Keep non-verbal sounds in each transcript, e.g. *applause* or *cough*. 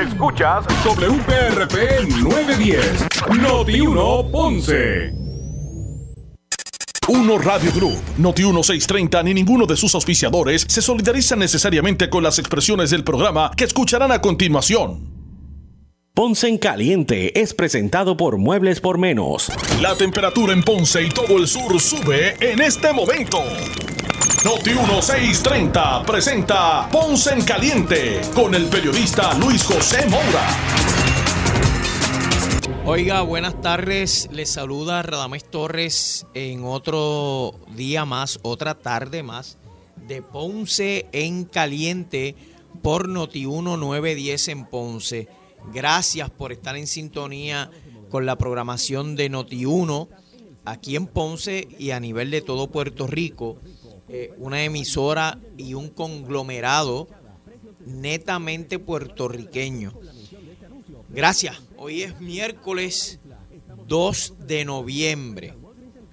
Escuchas WPRP 910, Noti 1 Ponce. Uno Radio Group, Noti 1630 ni ninguno de sus auspiciadores se solidarizan necesariamente con las expresiones del programa que escucharán a continuación. Ponce en Caliente es presentado por Muebles por Menos. La temperatura en Ponce y todo el sur sube en este momento. Noti 1630 presenta Ponce en Caliente con el periodista Luis José Moura. Oiga, buenas tardes. Les saluda Radamés Torres en otro día más, otra tarde más de Ponce en Caliente por Noti 1910 en Ponce. Gracias por estar en sintonía con la programación de Noti 1 aquí en Ponce y a nivel de todo Puerto Rico. Eh, una emisora y un conglomerado netamente puertorriqueño. Gracias. Hoy es miércoles 2 de noviembre.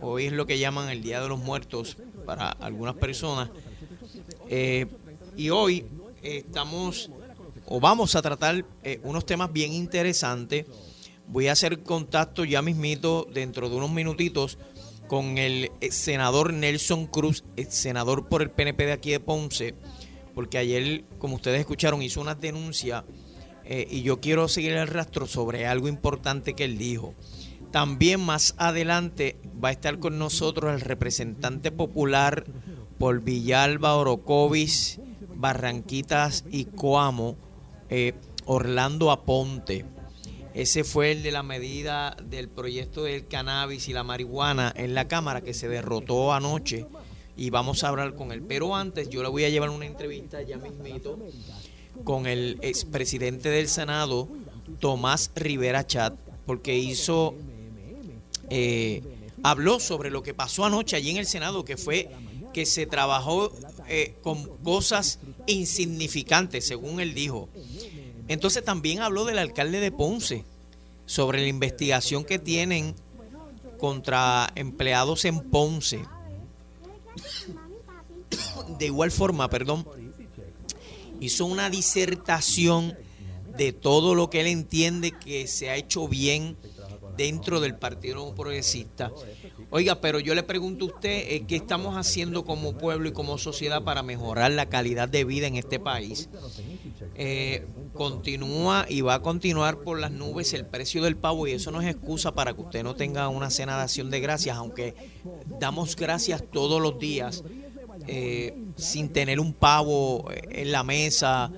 Hoy es lo que llaman el Día de los Muertos para algunas personas. Eh, y hoy estamos o vamos a tratar eh, unos temas bien interesantes. Voy a hacer contacto ya mismito dentro de unos minutitos con el senador Nelson Cruz, senador por el PNP de aquí de Ponce, porque ayer, como ustedes escucharon, hizo una denuncia eh, y yo quiero seguir el rastro sobre algo importante que él dijo. También más adelante va a estar con nosotros el representante popular por Villalba, Orocovis, Barranquitas y Coamo, eh, Orlando Aponte. Ese fue el de la medida del proyecto del cannabis y la marihuana en la Cámara que se derrotó anoche y vamos a hablar con él. Pero antes yo le voy a llevar una entrevista ya mismito con el expresidente del Senado, Tomás Rivera Chat, porque hizo, eh, habló sobre lo que pasó anoche allí en el Senado, que fue que se trabajó eh, con cosas insignificantes, según él dijo. Entonces también habló del alcalde de Ponce, sobre la investigación que tienen contra empleados en Ponce. *coughs* De igual forma, perdón, hizo una disertación de todo lo que él entiende que se ha hecho bien dentro del Partido Progresista. Oiga, pero yo le pregunto a usted, eh, ¿qué estamos haciendo como pueblo y como sociedad para mejorar la calidad de vida en este país? Eh, continúa y va a continuar por las nubes el precio del pavo y eso no es excusa para que usted no tenga una cena de acción de gracias, aunque damos gracias todos los días eh, sin tener un pavo en la mesa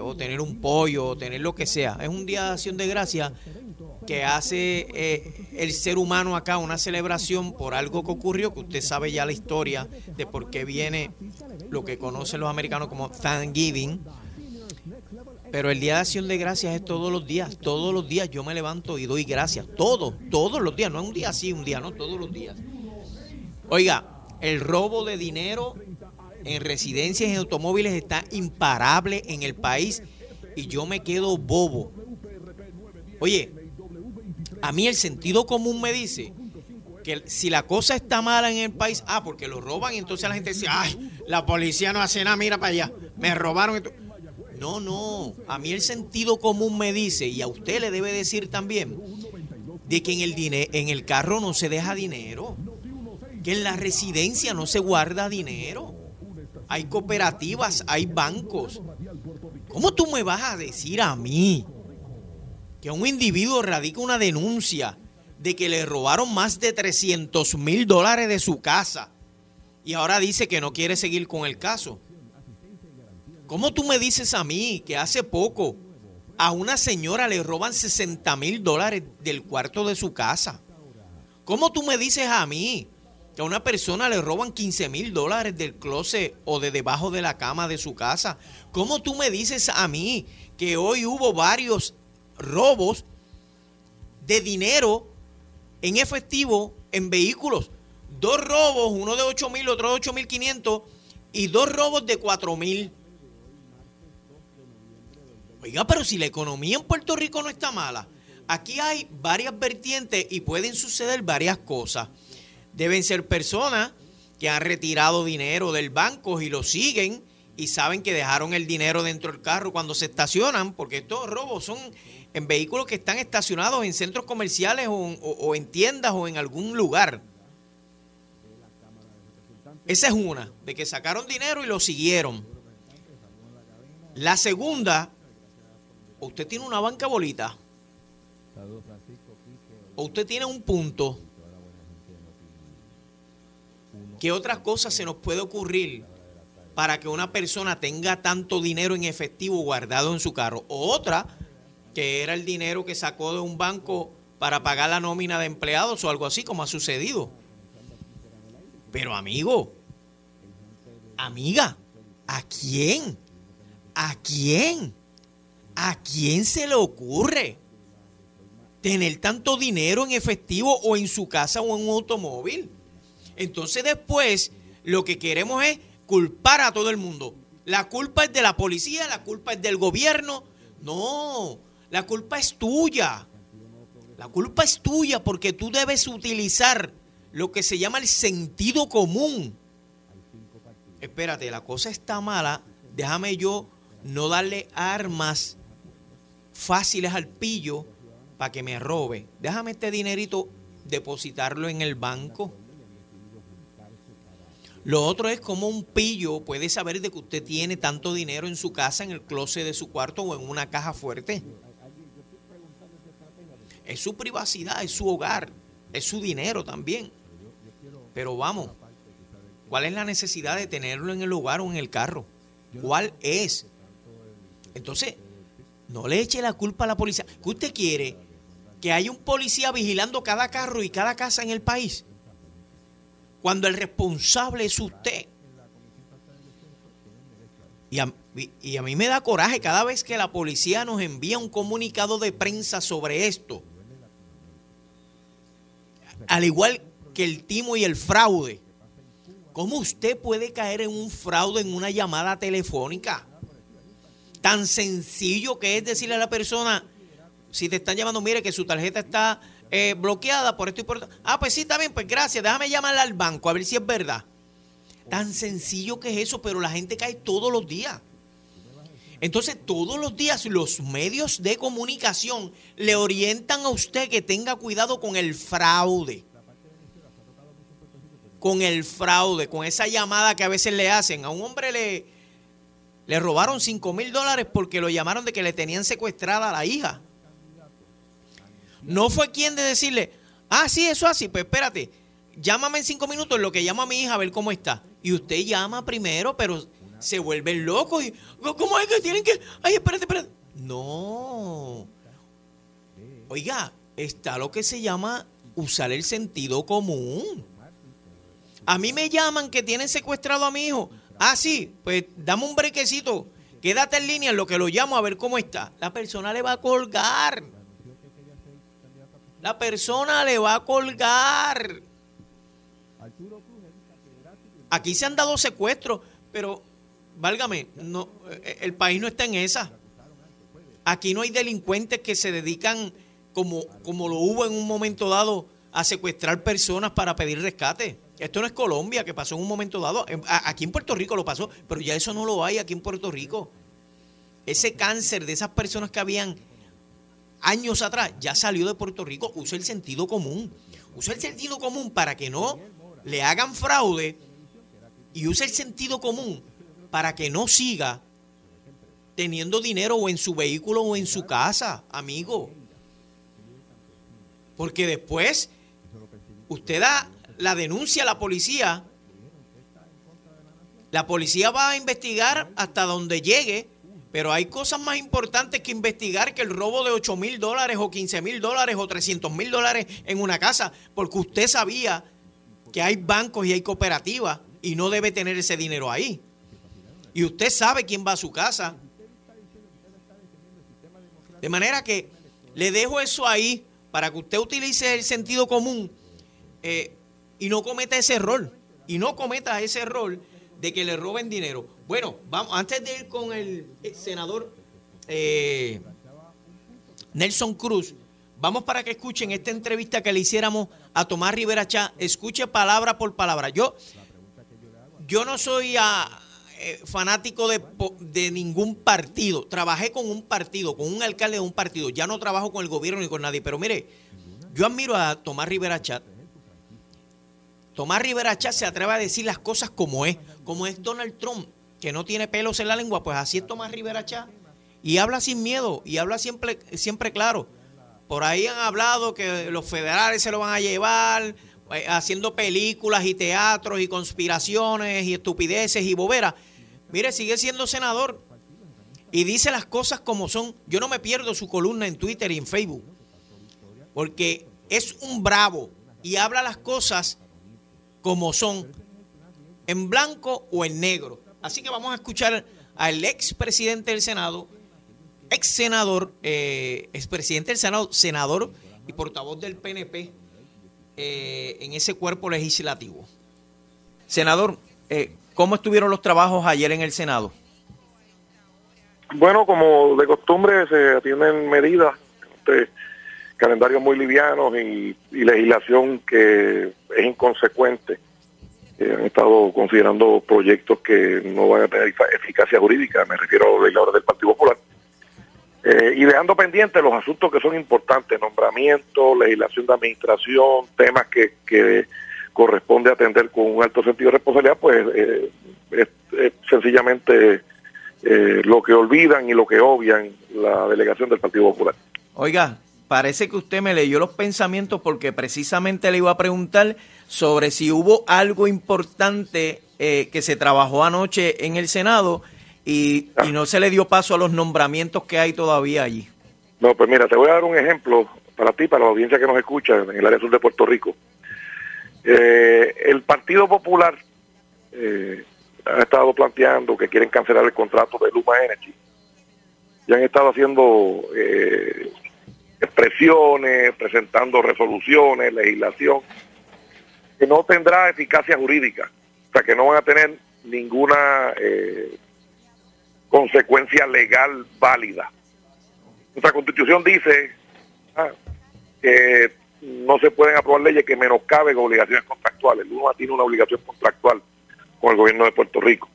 o tener un pollo o tener lo que sea. Es un día de acción de gracia que hace eh, el ser humano acá una celebración por algo que ocurrió, que usted sabe ya la historia de por qué viene lo que conocen los americanos como Thanksgiving. Pero el día de acción de gracias es todos los días, todos los días yo me levanto y doy gracias, todos, todos los días, no es un día así, un día, no, todos los días. Oiga, el robo de dinero en residencias y automóviles está imparable en el país y yo me quedo bobo. Oye, a mí el sentido común me dice que si la cosa está mala en el país, ah, porque lo roban y entonces la gente dice, ay, la policía no hace nada, mira para allá, me robaron. No, no, a mí el sentido común me dice, y a usted le debe decir también, de que en el, en el carro no se deja dinero que en la residencia no se guarda dinero. Hay cooperativas, hay bancos. ¿Cómo tú me vas a decir a mí que un individuo radica una denuncia de que le robaron más de 300 mil dólares de su casa y ahora dice que no quiere seguir con el caso? ¿Cómo tú me dices a mí que hace poco a una señora le roban 60 mil dólares del cuarto de su casa? ¿Cómo tú me dices a mí que a una persona le roban 15 mil dólares del closet o de debajo de la cama de su casa. ¿Cómo tú me dices a mí que hoy hubo varios robos de dinero en efectivo en vehículos? Dos robos, uno de 8 mil, otro de 8 mil 500 y dos robos de 4 mil. Oiga, pero si la economía en Puerto Rico no está mala, aquí hay varias vertientes y pueden suceder varias cosas deben ser personas que han retirado dinero del banco y lo siguen y saben que dejaron el dinero dentro del carro cuando se estacionan, porque estos robos son en vehículos que están estacionados en centros comerciales o, o en tiendas o en algún lugar. Esa es una, de que sacaron dinero y lo siguieron. La segunda, usted tiene una banca bolita. O usted tiene un punto. ¿Qué otras cosas se nos puede ocurrir para que una persona tenga tanto dinero en efectivo guardado en su carro? O otra, que era el dinero que sacó de un banco para pagar la nómina de empleados o algo así, como ha sucedido. Pero amigo, amiga, ¿a quién? ¿A quién? ¿A quién se le ocurre tener tanto dinero en efectivo o en su casa o en un automóvil? Entonces después lo que queremos es culpar a todo el mundo. La culpa es de la policía, la culpa es del gobierno. No, la culpa es tuya. La culpa es tuya porque tú debes utilizar lo que se llama el sentido común. Espérate, la cosa está mala. Déjame yo no darle armas fáciles al pillo para que me robe. Déjame este dinerito depositarlo en el banco. Lo otro es como un pillo puede saber de que usted tiene tanto dinero en su casa, en el closet de su cuarto o en una caja fuerte. Es su privacidad, es su hogar, es su dinero también. Pero vamos, ¿cuál es la necesidad de tenerlo en el lugar o en el carro? ¿Cuál es? Entonces, no le eche la culpa a la policía. ¿Qué usted quiere? Que haya un policía vigilando cada carro y cada casa en el país cuando el responsable es usted. Y a, y a, mí me da coraje cada vez que la policía nos envía un comunicado de prensa sobre esto. Al igual que el timo y el fraude. ¿Cómo usted puede caer en un fraude en una llamada telefónica? Tan sencillo que es decirle a la persona, si te están llamando, mire que su tarjeta está eh, bloqueada por esto y por esto. Ah, pues sí, está bien, pues gracias, déjame llamarle al banco a ver si es verdad. Tan sencillo que es eso, pero la gente cae todos los días. Entonces, todos los días los medios de comunicación le orientan a usted que tenga cuidado con el fraude. Con el fraude, con esa llamada que a veces le hacen. A un hombre le, le robaron 5 mil dólares porque lo llamaron de que le tenían secuestrada a la hija. No fue quien de decirle, ah, sí, eso así, pues espérate, llámame en cinco minutos lo que llamo a mi hija a ver cómo está. Y usted llama primero, pero se vuelve loco y, ¿cómo es que tienen que, ay, espérate, espérate? No. Oiga, está lo que se llama usar el sentido común. A mí me llaman que tienen secuestrado a mi hijo. Ah, sí, pues dame un brequecito. Quédate en línea en lo que lo llamo a ver cómo está. La persona le va a colgar. La persona le va a colgar. Aquí se han dado secuestros, pero válgame, no, eh, el país no está en esa. Aquí no hay delincuentes que se dedican, como, como lo hubo en un momento dado, a secuestrar personas para pedir rescate. Esto no es Colombia, que pasó en un momento dado. Aquí en Puerto Rico lo pasó, pero ya eso no lo hay aquí en Puerto Rico. Ese cáncer de esas personas que habían años atrás ya salió de Puerto Rico, usa el sentido común. Usa el sentido común para que no le hagan fraude y usa el sentido común para que no siga teniendo dinero o en su vehículo o en su casa, amigo. Porque después usted da la denuncia a la policía, la policía va a investigar hasta donde llegue pero hay cosas más importantes que investigar que el robo de 8 mil dólares o 15 mil dólares o 300 mil dólares en una casa, porque usted sabía que hay bancos y hay cooperativas y no debe tener ese dinero ahí. Y usted sabe quién va a su casa. De manera que le dejo eso ahí para que usted utilice el sentido común eh, y no cometa ese error. Y no cometa ese error de que le roben dinero. Bueno, vamos, antes de ir con el senador eh, Nelson Cruz, vamos para que escuchen esta entrevista que le hiciéramos a Tomás Rivera Chá. Escuche palabra por palabra. Yo, yo no soy eh, fanático de, de, ningún partido. Trabajé con un partido, con un alcalde de un partido. Ya no trabajo con el gobierno ni con nadie. Pero mire, yo admiro a Tomás Rivera Chat. Tomás Rivera Chat se atreve a decir las cosas como es. Como es Donald Trump, que no tiene pelos en la lengua. Pues así es Tomás Rivera Chat. Y habla sin miedo y habla siempre, siempre claro. Por ahí han hablado que los federales se lo van a llevar, haciendo películas y teatros y conspiraciones y estupideces y boberas. Mire, sigue siendo senador y dice las cosas como son. Yo no me pierdo su columna en Twitter y en Facebook, porque es un bravo y habla las cosas como son, en blanco o en negro. Así que vamos a escuchar al ex presidente del Senado, ex senador, eh, ex presidente del Senado, senador y portavoz del PNP, eh, en ese cuerpo legislativo. Senador, eh, ¿cómo estuvieron los trabajos ayer en el Senado? Bueno, como de costumbre se atienden medidas, este, calendarios muy livianos y, legislación que es inconsecuente. Eh, han estado considerando proyectos que no van a tener eficacia jurídica, me refiero a los legisladores del Partido Popular, eh, y dejando pendientes los asuntos que son importantes, nombramiento, legislación de administración, temas que, que corresponde atender con un alto sentido de responsabilidad, pues eh, es, sencillamente eh, lo que olvidan y lo que obvian la delegación del Partido Popular. Oiga, parece que usted me leyó los pensamientos porque precisamente le iba a preguntar sobre si hubo algo importante que se trabajó anoche en el Senado y, no se le dio paso a los nombramientos que hay todavía allí. No, pues mira, te voy a dar un ejemplo para ti, para la audiencia que nos escucha en el área sur de Puerto Rico. Eh, el Partido Popular eh, ha estado planteando que quieren cancelar el contrato de Luma Energy. Y han estado haciendo eh, expresiones, presentando resoluciones, legislación, que no tendrá eficacia jurídica. O sea, que no van a tener ninguna eh, consecuencia legal válida. Nuestra constitución dice ah, que no se pueden aprobar leyes que menoscaben obligaciones contractuales. Luma tiene una obligación contractual con el gobierno de Puerto Rico.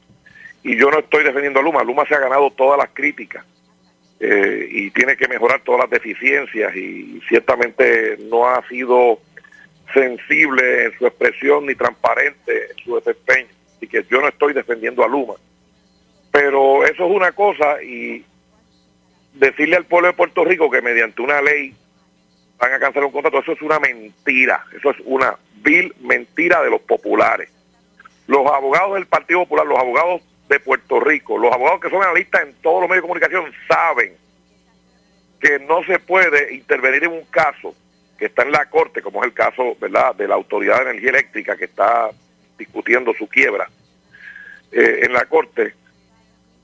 Y yo no estoy defendiendo a Luma. Luma se ha ganado todas las críticas eh, y tiene que mejorar todas las deficiencias y ciertamente no ha sido sensible en su expresión ni transparente en su desempeño. Así que yo no estoy defendiendo a Luma. Pero eso es una cosa y decirle al pueblo de Puerto Rico que mediante una ley van a cancelar un contrato, eso es una mentira, eso es una vil mentira de los populares. Los abogados del Partido Popular, los abogados de Puerto Rico, los abogados que son analistas en todos los medios de comunicación saben que no se puede intervenir en un caso que está en la corte, como es el caso, ¿verdad?, de la Autoridad de Energía Eléctrica que está discutiendo su quiebra eh, en la corte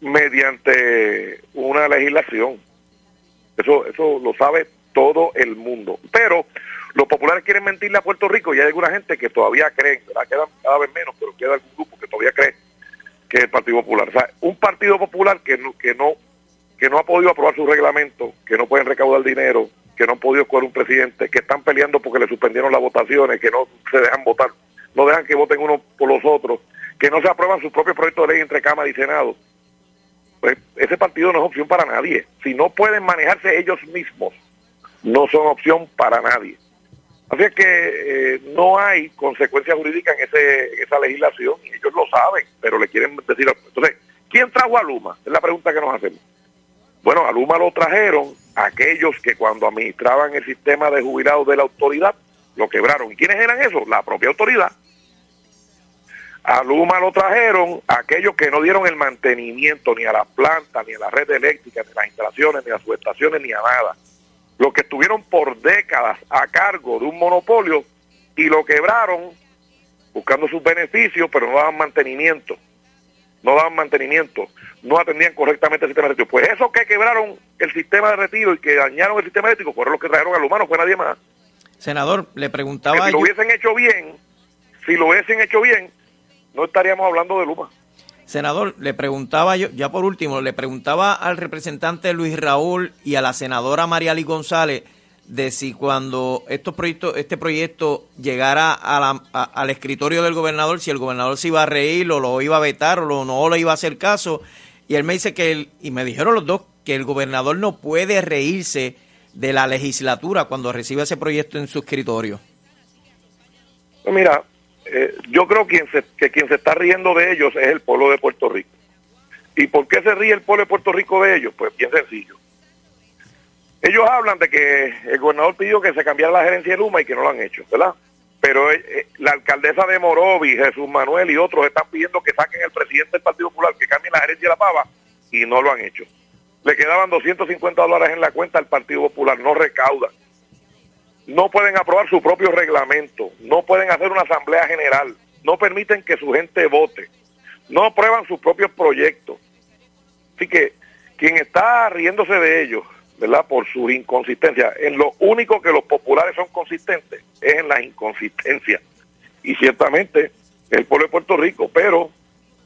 mediante una legislación. Eso, eso lo sabe todo el mundo. Pero los populares quieren mentirle a Puerto Rico y hay alguna gente que todavía cree, quedan cada vez menos, pero queda algún grupo que todavía cree que el Partido Popular. O sea, un Partido Popular que no, que no, que no ha podido aprobar su reglamento, que no pueden recaudar dinero, que no han podido escoger un presidente, que están peleando porque le suspendieron las votaciones, que no se dejan votar, no dejan que voten uno por los otros, que no se aprueban sus propios proyectos de ley entre Cámara y Senado pues ese partido no es opción para nadie. Si no pueden manejarse ellos mismos, no son opción para nadie. Así es que eh, no hay consecuencia jurídica en, ese, esa legislación y ellos lo saben, pero le quieren decir. Entonces, ¿quién trajo a Luma? Es la pregunta que nos hacemos. Bueno, a Luma lo trajeron aquellos que cuando administraban el sistema de jubilados de la autoridad lo quebraron. ¿Y quiénes eran esos? La propia autoridad. A Luma lo trajeron aquellos que no dieron el mantenimiento ni a la planta, ni a la red eléctrica, ni a las instalaciones, ni a sus estaciones, ni a nada. Los que estuvieron por décadas a cargo de un monopolio y lo quebraron buscando sus beneficios, pero no daban mantenimiento. No daban mantenimiento, no atendían correctamente el sistema de retiro. Pues esos que quebraron el sistema de retiro y que dañaron el sistema eléctrico fueron los que trajeron a Luma, no fue nadie más. Senador, le preguntaba. si lo hubiesen hecho bien, si lo hubiesen hecho bien, no estaríamos hablando de Luma. Senador, le preguntaba yo, ya por último, le preguntaba al representante Luis Raúl y a la senadora Mariali González de si cuando estos proyectos, este proyecto llegara al escritorio del gobernador, si el gobernador se iba a reír o lo iba a vetar o no le iba a hacer caso. Y él me dice que, él, y me dijeron los dos, que el gobernador no puede reírse de la legislatura cuando recibe ese proyecto en su escritorio. Pues mira, eh, yo creo quien que quien se está riendo de ellos es el pueblo de Puerto Rico. ¿Y por qué se ríe el pueblo de Puerto Rico de ellos? Pues bien sencillo. Ellos hablan de que el gobernador pidió que se cambiara la gerencia de Luma y que no lo han hecho, ¿verdad? Pero eh, eh, la alcaldesa de Morovi, Jesús Manuel y otros están pidiendo que saquen el presidente del Partido Popular, que cambien la gerencia de la pava y no lo han hecho. Le quedaban 250 dólares en la cuenta al Partido Popular, no recauda. No pueden aprobar su propio reglamento, no pueden hacer una asamblea general, no permiten que su gente vote, no aprueban sus propios proyectos. Así que quien está riéndose de ellos ¿verdad? Por su inconsistencia. En lo único que los populares son consistentes es en la inconsistencia. Y ciertamente el pueblo de Puerto Rico, pero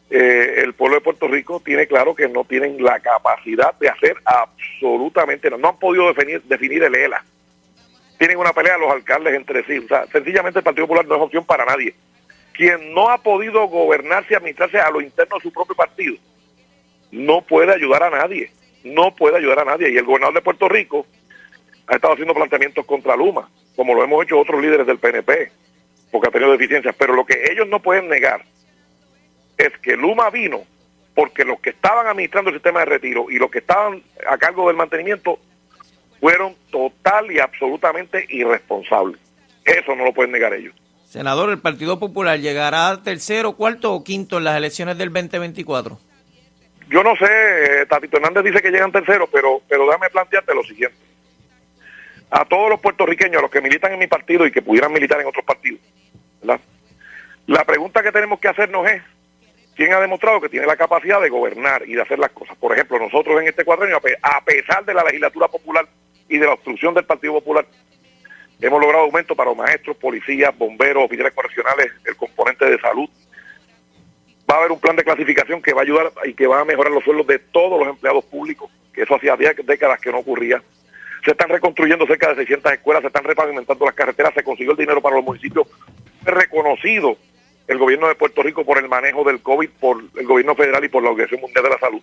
eh, el pueblo de Puerto Rico tiene claro que no tienen la capacidad de hacer absolutamente nada. No han podido definir, definir el ELA. Tienen una pelea los alcaldes entre sí. O sea, sencillamente el Partido Popular no es opción para nadie. Quien no ha podido gobernarse y administrarse a lo interno de su propio partido, no puede ayudar a nadie no puede ayudar a nadie. Y el gobernador de Puerto Rico ha estado haciendo planteamientos contra Luma, como lo hemos hecho otros líderes del PNP, porque ha tenido deficiencias. Pero lo que ellos no pueden negar es que Luma vino porque los que estaban administrando el sistema de retiro y los que estaban a cargo del mantenimiento fueron total y absolutamente irresponsables. Eso no lo pueden negar ellos. Senador, ¿el Partido Popular llegará tercero, cuarto o quinto en las elecciones del 2024? yo no sé, eh, Tatito Hernández dice que llegan terceros, pero, pero déjame plantearte lo siguiente. A todos los puertorriqueños, a los que militan en mi partido y que pudieran militar en otros partidos, ¿verdad? La pregunta que tenemos que hacernos es, ¿quién ha demostrado que tiene la capacidad de gobernar y de hacer las cosas? Por ejemplo, nosotros en este cuadrenio, a pesar de la legislatura popular y de la obstrucción del Partido Popular, hemos logrado aumento para los maestros, policías, bomberos, oficiales correccionales, el componente de salud, va a haber un plan de clasificación que va a ayudar y que va a mejorar los sueldos de todos los empleados públicos, que eso hacía décadas que no ocurría. Se están reconstruyendo cerca de 600 escuelas, se están repavimentando las carreteras, se consiguió el dinero para los municipios. reconocido el gobierno de Puerto Rico por el manejo del COVID, por el gobierno federal y por la Organización Mundial de la Salud.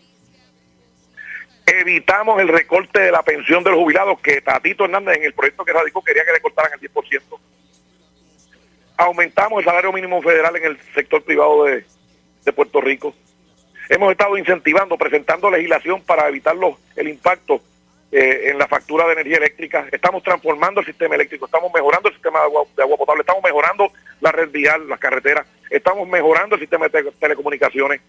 Evitamos el recorte de la pensión de los jubilados, que Tatito Hernández en el proyecto que radicó quería que le cortaran el 10%. Aumentamos el salario mínimo federal en el sector privado de, de Puerto Rico. Hemos estado incentivando, presentando legislación para evitar los, el impacto eh, en la factura de energía eléctrica. Estamos transformando el sistema eléctrico, estamos mejorando el sistema de agua, de agua potable, estamos mejorando la red vial, las carreteras, estamos mejorando el sistema de telecomunicaciones.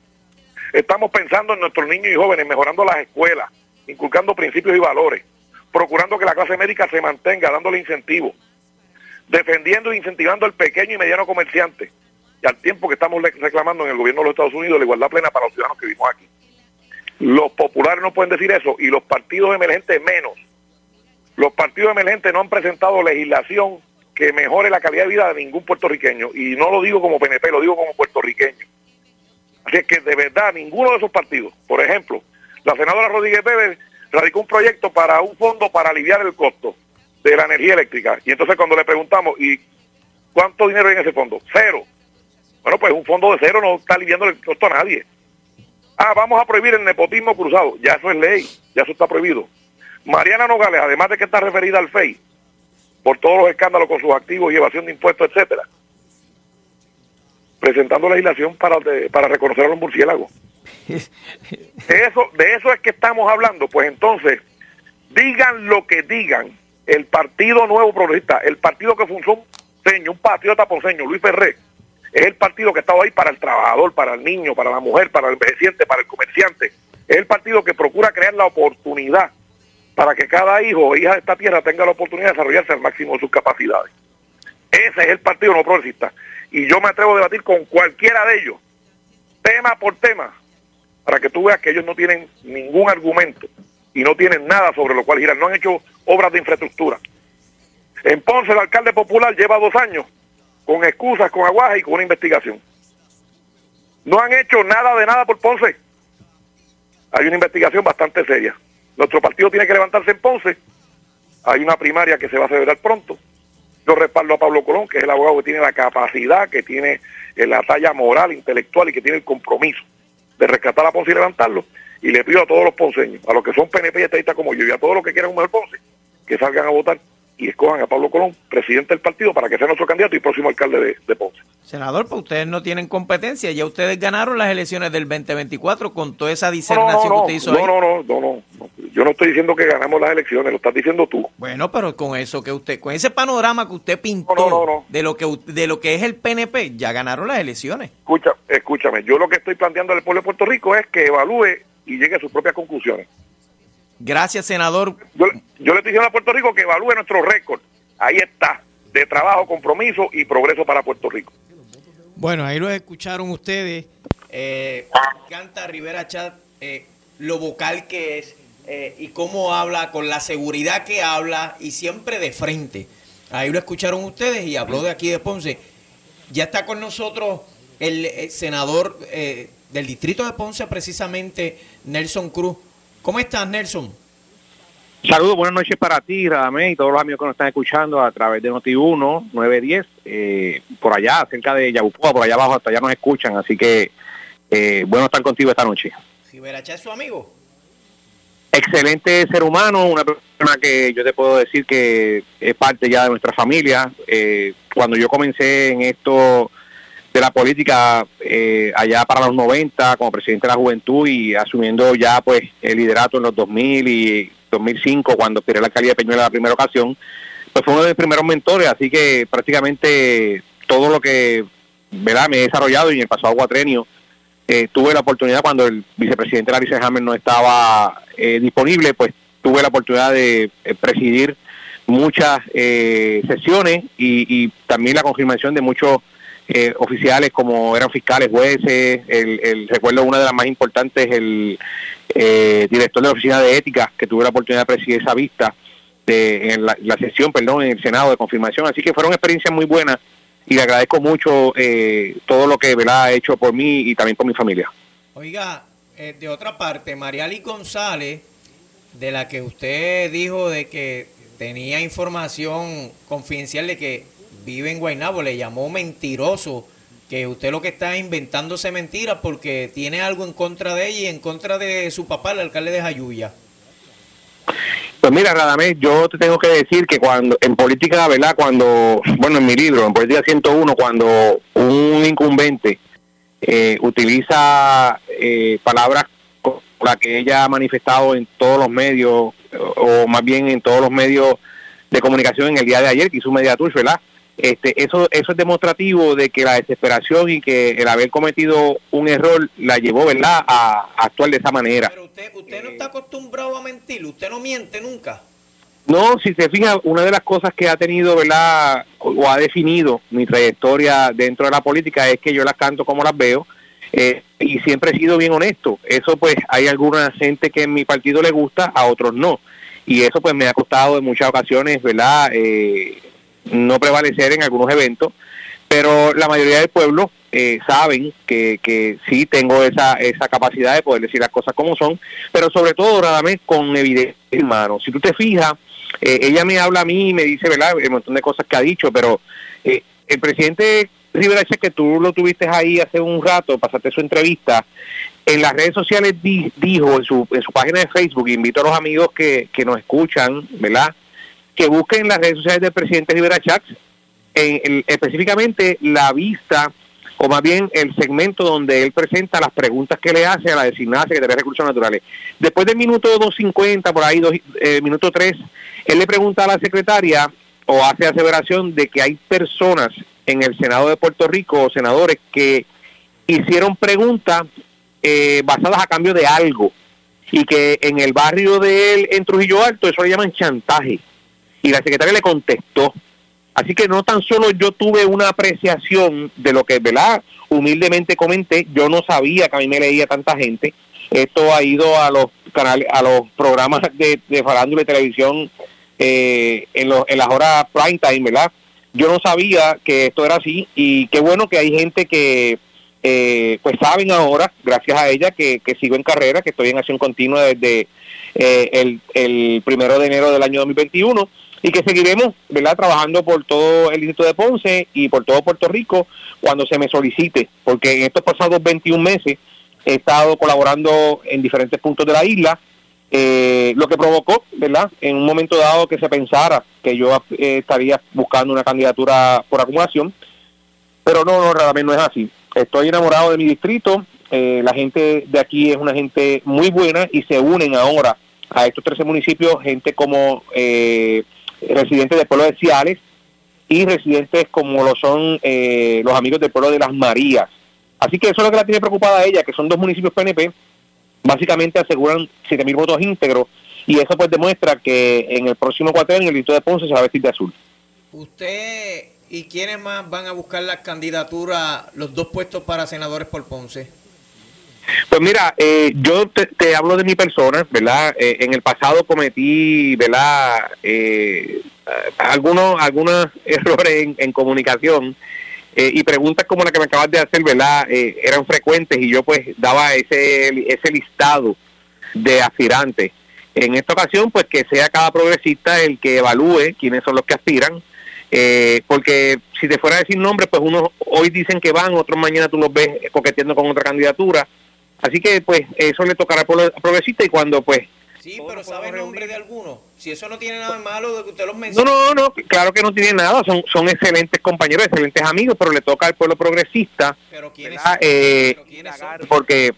Estamos pensando en nuestros niños y jóvenes, mejorando las escuelas, inculcando principios y valores, procurando que la clase médica se mantenga, dándole incentivos, defendiendo e incentivando al pequeño y mediano comerciante, y al tiempo que estamos reclamando en el gobierno de los Estados Unidos la igualdad plena para los ciudadanos que vivimos aquí. Los populares no pueden decir eso y los partidos emergentes menos. Los partidos emergentes no han presentado legislación que mejore la calidad de vida de ningún puertorriqueño y no lo digo como PNP, lo digo como puertorriqueño. Es que de verdad ninguno de esos partidos, por ejemplo, la senadora Rodríguez Pérez radicó un proyecto para un fondo para aliviar el costo de la energía eléctrica. Y entonces cuando le preguntamos, ¿y cuánto dinero hay en ese fondo? Cero. Bueno, pues un fondo de cero no está aliviando el costo a nadie. Ah, vamos a prohibir el nepotismo cruzado. Ya eso es ley, ya eso está prohibido. Mariana Nogales, además de que está referida al FEI, por todos los escándalos con sus activos y evasión de impuestos, etcétera, presentando legislación para, para reconocer a los murciélagos. *laughs* eso, de eso es que estamos hablando. Pues entonces, digan lo que digan, el Partido Nuevo Progresista, el partido que funcionó un un patriota ponceño, Luis Ferré, es el partido que ha estado ahí para el trabajador, para el niño, para la mujer, para el envejeciente, para el comerciante. Es el partido que procura crear la oportunidad para que cada hijo o hija de esta tierra tenga la oportunidad de desarrollarse al máximo de sus capacidades. Ese es el partido no progresista. Y yo me atrevo a debatir con cualquiera de ellos, tema por tema, para que tú veas que ellos no tienen ningún argumento y no tienen nada sobre lo cual girar. No han hecho obras de infraestructura. En Ponce el alcalde popular lleva dos años con excusas, con aguaje y con una investigación. No han hecho nada de nada por Ponce. Hay una investigación bastante seria. Nuestro partido tiene que levantarse en Ponce hay una primaria que se va a celebrar pronto. Yo respaldo a Pablo Colón, que es el abogado que tiene la capacidad, que tiene eh, la talla moral, intelectual y que tiene el compromiso de rescatar a Ponce y levantarlo. Y le pido a todos los ponceños, a los que son PNP y estadistas como yo, y a todos los que quieran un mejor Ponce, que salgan a votar y escojan a Pablo Colón, presidente del partido, para que sea nuestro candidato y próximo alcalde de, Ponce. Senador, pues ustedes no tienen competencia, ya ustedes ganaron las elecciones del 2024 con toda esa disertación que usted hizo no, No, no, no, no, yo no estoy diciendo que ganamos las elecciones, lo estás diciendo tú. Bueno, pero con eso que usted, con ese panorama que usted pintó de lo que de lo que es el PNP, ya ganaron las elecciones. Escucha, escúchame, yo lo que estoy planteando al pueblo de Puerto Rico es que evalúe y llegue a sus propias conclusiones. Gracias, senador. Yo, le estoy diciendo a Puerto Rico que evalúe nuestro récord. Ahí está, de trabajo, compromiso y progreso para Puerto Rico. Bueno, ahí lo escucharon ustedes. Eh, canta Rivera Chat eh, lo vocal que es eh, y cómo habla, con la seguridad que habla y siempre de frente. Ahí lo escucharon ustedes y habló de aquí de Ponce. Ya está con nosotros el, el senador del distrito de Ponce, precisamente Nelson Cruz. ¿Cómo estás, Nelson? Saludos, buenas noches para ti, Radamé, y todos los amigos que nos están escuchando a través de Noti1, 910, eh, por allá, cerca de Yabucoa, por allá abajo, hasta allá nos escuchan, así que eh, bueno estar contigo esta noche. ¿Riveracha es su amigo? Excelente ser humano, una persona que yo te puedo decir que es parte ya de nuestra familia. Eh, cuando yo comencé en esto de la política eh, allá para los 90 como presidente de la juventud y asumiendo ya pues el liderato en los 2000 y 2005 cuando aspiré la alcaldía de Peñuela la primera ocasión, pues fue uno de mis primeros mentores, así que prácticamente todo lo que ¿verdad? me he desarrollado y en el pasado cuatrenio eh, tuve la oportunidad cuando el vicepresidente Larry Hammer no estaba eh, disponible, pues tuve la oportunidad de presidir muchas sesiones y, y también la confirmación de muchos eh, oficiales como eran fiscales, jueces, el, recuerdo una de las más importantes, el eh, director de la Oficina de Ética, que tuve la oportunidad de presidir esa vista de, en la, sesión, perdón, en el Senado de confirmación. Así que fueron experiencias muy buenas y le agradezco mucho eh, todo lo que ¿verdad? ha hecho por mí y también por mi familia. Oiga, de otra parte, Mariali González, de la que usted dijo de que tenía información confidencial de que vive en Guaynabo, le llamó mentiroso, que usted lo que está inventándose mentiras porque tiene algo en contra de ella y en contra de su papá, el alcalde de Jayuya. Pues mira, Radamés, yo te tengo que decir que cuando en política, ¿verdad? Cuando, bueno, en mi libro, en Política 101, cuando un incumbente eh, utiliza eh, palabras como la que ella ha manifestado en todos los medios, o, más bien en todos los medios de comunicación en el día de ayer, que hizo un media ¿verdad? Este, eso, eso es demostrativo de que la desesperación y que el haber cometido un error la llevó, ¿verdad?, a, actuar de esa manera. Pero usted, usted no está acostumbrado a mentir, usted no miente nunca. No, si se fija, una de las cosas que ha tenido, ¿verdad?, o ha definido mi trayectoria dentro de la política es que yo las canto como las veo eh, y siempre he sido bien honesto. Eso, pues, hay alguna gente que en mi partido le gusta, a otros no. Y eso, pues, me ha costado en muchas ocasiones, ¿verdad?, eh, no prevalecer en algunos eventos, pero la mayoría del pueblo eh, saben que, que sí tengo esa, esa capacidad de poder decir las cosas como son, pero sobre todo, nada más con evidencia, hermano. Si tú te fijas, eh, ella me habla a mí y me dice, ¿verdad?, un montón de cosas que ha dicho, pero eh, el presidente Rivera que tú lo tuviste ahí hace un rato, pasaste su entrevista, en las redes sociales dijo en su, en su página de Facebook, invito a los amigos que, que nos escuchan, ¿verdad?, que busquen las redes sociales del presidente Rivera Chats, en, específicamente la vista, o más bien el segmento donde él presenta las preguntas que le hace a la designada Secretaría de Recursos Naturales. Después del minuto 2.50, por ahí, dos, eh, minuto 3, él le pregunta a la secretaria o hace aseveración de que hay personas en el Senado de Puerto Rico, senadores, que hicieron preguntas eh, basadas a cambio de algo y que en el barrio de él, en Trujillo Alto, eso le llaman chantaje y la secretaria le contestó. Así que no tan solo yo tuve una apreciación de lo que, ¿verdad? Humildemente comenté, yo no sabía que a mí me leía tanta gente. Esto ha ido a los canales, a los programas de, de farándula y televisión eh, en, los, en las horas prime time, ¿verdad? Yo no sabía que esto era así y qué bueno que hay gente que, eh, pues saben ahora, gracias a ella, que, que, sigo en carrera, que estoy en acción continua desde eh, el primero de enero del año 2021 y que seguiremos ¿verdad? trabajando por todo el distrito de Ponce y por todo Puerto Rico cuando se me solicite, porque en estos pasados 21 meses he estado colaborando en diferentes puntos de la isla, eh, lo que provocó, ¿verdad? En un momento dado que se pensara que yo eh, estaría buscando una candidatura por acumulación, pero no, no, realmente no es así. Estoy enamorado de mi distrito, eh, la gente de aquí es una gente muy buena y se unen ahora a estos 13 municipios, gente como eh, residentes del pueblo de Ciales y residentes como lo son eh, los amigos del pueblo de Las Marías. Así que eso es lo que la tiene preocupada ella, que son dos municipios PNP, básicamente aseguran 7.000 votos íntegros y eso pues demuestra que en el próximo cuatrenio el distrito de Ponce se va a vestir de azul. ¿Usted y quiénes más van a buscar la candidatura, los dos puestos para senadores por Ponce? Pues mira, eh, yo te, hablo de mi persona, ¿verdad? Eh, en el pasado cometí, ¿verdad? Eh, algunos, algunos *laughs* errores en, comunicación y preguntas como la que me acabas de hacer, ¿verdad? eran frecuentes y yo pues daba ese, ese listado de aspirantes. En esta ocasión, pues que sea cada progresista el que evalúe quiénes son los que aspiran, porque si te fuera a decir nombres, pues unos hoy dicen que van, otros mañana tú los ves coqueteando con otra candidatura. Así que, pues, eso le tocará al progresista y cuando, pues... Sí, pero ¿sabe el nombre de alguno? Si eso no tiene nada malo de que usted los mencione. No, no, no, claro que no tiene nada, son, son excelentes compañeros, excelentes amigos, pero le toca al pueblo progresista. Pero ¿quiénes, eh, Porque,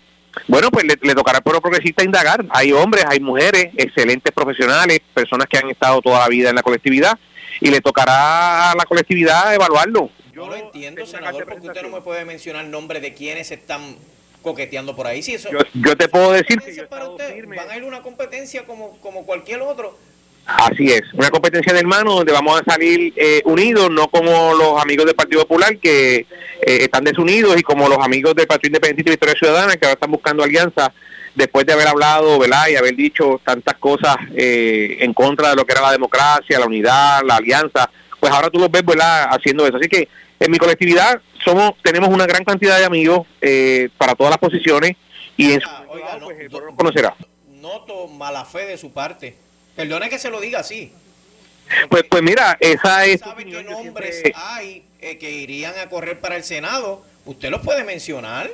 bueno, pues le, tocará al pueblo progresista indagar. Hay hombres, hay mujeres, excelentes profesionales, personas que han estado toda la vida en la colectividad, y le tocará a la colectividad evaluarlo. Yo no entiendo, senador, porque usted no me puede mencionar nombre de quienes están coqueteando por ahí. Si eso, yo, te puedo decir que para usted, van a ir una competencia como, como cualquier otro. Así es, una competencia de hermanos donde vamos a salir eh, unidos, no como los amigos del Partido Popular que eh, están desunidos y como los amigos del Partido Independiente y Victoria Ciudadana que ahora están buscando alianza después de haber hablado ¿verdad? y haber dicho tantas cosas eh, en contra de lo que era la democracia, la unidad, la alianza, pues ahora tú los ves ¿verdad? haciendo eso. Así que en mi colectividad somos tenemos una gran cantidad de amigos eh, para todas las posiciones y en ah, pues, no, conocerá. Noto mala fe de su parte. Perdone que se lo diga así. Pues, pues mira, esa es. ¿Sabe qué nombres hay eh, que irían a correr para el Senado? ¿Usted los puede mencionar?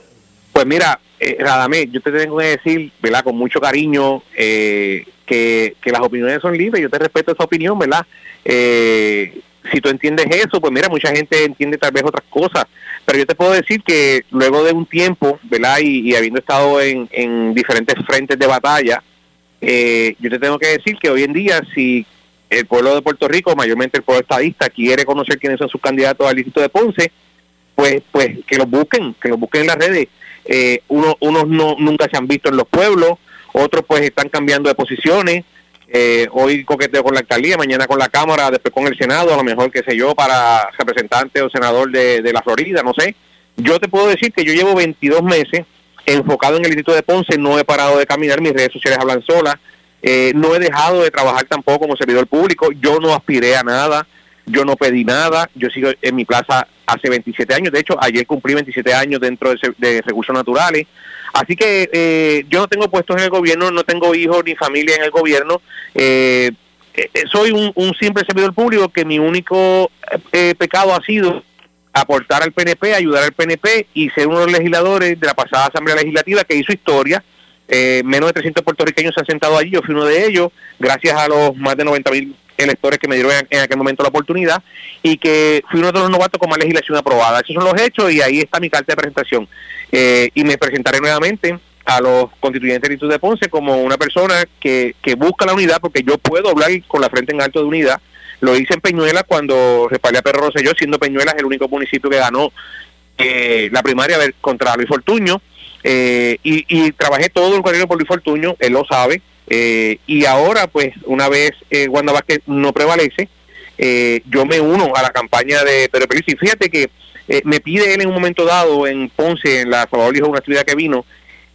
Pues mira, eh, Radamé, yo te tengo que decir, ¿verdad? Con mucho cariño, eh, que, que las opiniones son libres, yo te respeto esa opinión, ¿verdad? Eh, si tú entiendes eso, pues mira, mucha gente entiende tal vez otras cosas, pero yo te puedo decir que luego de un tiempo, ¿verdad? Y, habiendo estado en, en, diferentes frentes de batalla, eh, yo te tengo que decir que hoy en día, si el pueblo de Puerto Rico, mayormente el pueblo estadista, quiere conocer quiénes son sus candidatos al distrito de Ponce, pues, pues que los busquen, que los busquen en las redes. Eh, unos unos no, nunca se han visto en los pueblos, otros pues están cambiando de posiciones, eh, hoy coqueteo con la alcaldía, mañana con la Cámara, después con el Senado, a lo mejor, qué sé yo, para representante o senador de, la Florida, no sé. Yo te puedo decir que yo llevo 22 meses enfocado en el distrito de Ponce, no he parado de caminar, mis redes sociales hablan solas, eh, no he dejado de trabajar tampoco como servidor público, yo no aspiré a nada, yo no pedí nada, yo sigo en mi plaza hace 27 años, de hecho ayer cumplí 27 años dentro de, recursos naturales, Así que eh, yo no tengo puestos en el gobierno, no tengo hijos ni familia en el gobierno. Eh, eh, soy un, simple servidor público que mi único pecado ha sido aportar al PNP, ayudar al PNP y ser uno de los legisladores de la pasada Asamblea Legislativa que hizo historia. menos de 300 puertorriqueños se han sentado allí, yo fui uno de ellos, gracias a los más de 90 mil electores que me dieron en, aquel momento la oportunidad y que fui uno de los novatos con más legislación aprobada. Esos son los hechos y ahí está mi carta de presentación. Eh, y me presentaré nuevamente a los constituyentes del Instituto de Ponce como una persona que, que busca la unidad, porque yo puedo hablar con la frente en alto de unidad. Lo hice en Peñuela cuando respaldé a Perro Rosselló, siendo Peñuelas el único municipio que ganó eh, la primaria contra Luis Fortuño. Eh, y, trabajé todo el gobierno por Luis Fortuño, él lo sabe. Y ahora, pues, una vez eh, Wanda Vázquez no prevalece, yo me uno a la campaña de Pedro. Y fíjate que eh, me pide él en un momento dado en Ponce, en la Salvador Hijo, una actividad que vino,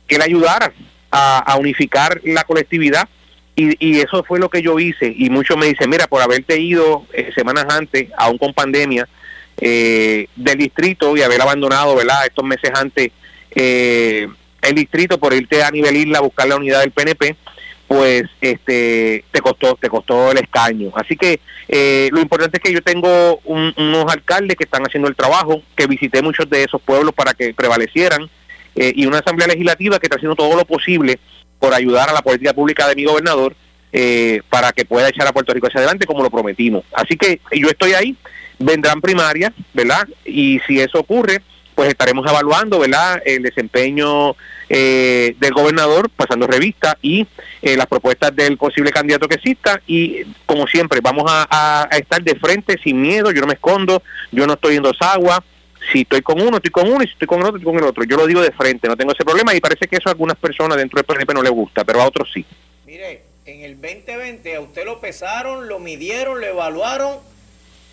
que le ayudara a, unificar la colectividad y, eso fue lo que yo hice y muchos me dicen, mira, por haberte ido eh, semanas antes, aún con pandemia, eh, del distrito y haber abandonado, ¿verdad? Estos meses antes eh, el distrito por irte a nivel isla a buscar la unidad del PNP, pues este te costó te costó el escaño. Así que eh, lo importante es que yo tengo unos alcaldes que están haciendo el trabajo, que visité muchos de esos pueblos para que prevalecieran eh, y una asamblea legislativa que está haciendo todo lo posible por ayudar a la política pública de mi gobernador eh, para que pueda echar a Puerto Rico hacia adelante como lo prometimos. Así que yo estoy ahí, vendrán primarias, ¿verdad? Y si eso ocurre, pues estaremos evaluando, ¿verdad? El desempeño eh, del gobernador, pasando revista y eh, las propuestas del posible candidato que exista y como siempre vamos a, estar de frente sin miedo, yo no me escondo, yo no estoy en dos aguas, si estoy con uno, estoy con uno, y si estoy con el otro, estoy con el otro. Yo lo digo de frente, no tengo ese problema y parece que eso a algunas personas dentro del PNP no le gusta, pero a otros sí. Mire, en el 2020 a usted lo pesaron, lo midieron, lo evaluaron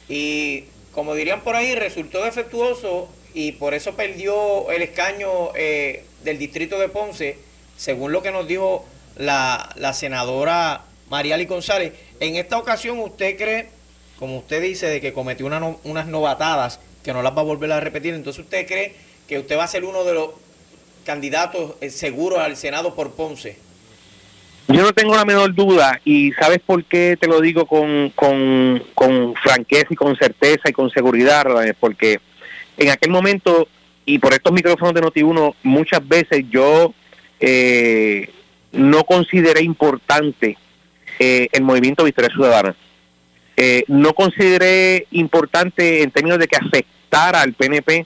y, como dirían por ahí, resultó defectuoso y por eso perdió el escaño eh, del distrito de Ponce, según lo que nos dijo la, la senadora Mariali González. En esta ocasión, ¿usted cree, como usted dice, de que cometió unas novatadas que no las va a volver a repetir? Entonces, ¿usted cree que usted va a ser uno de los candidatos eh, seguros al Senado por Ponce? Yo no tengo la menor duda y sabes por qué te lo digo con, con, con franqueza y con certeza y con seguridad, porque en aquel momento y por estos micrófonos de Noti1 muchas veces yo eh, no consideré importante eh, el movimiento Victoria Ciudadana. Eh, no consideré importante en términos de que afectara al PNP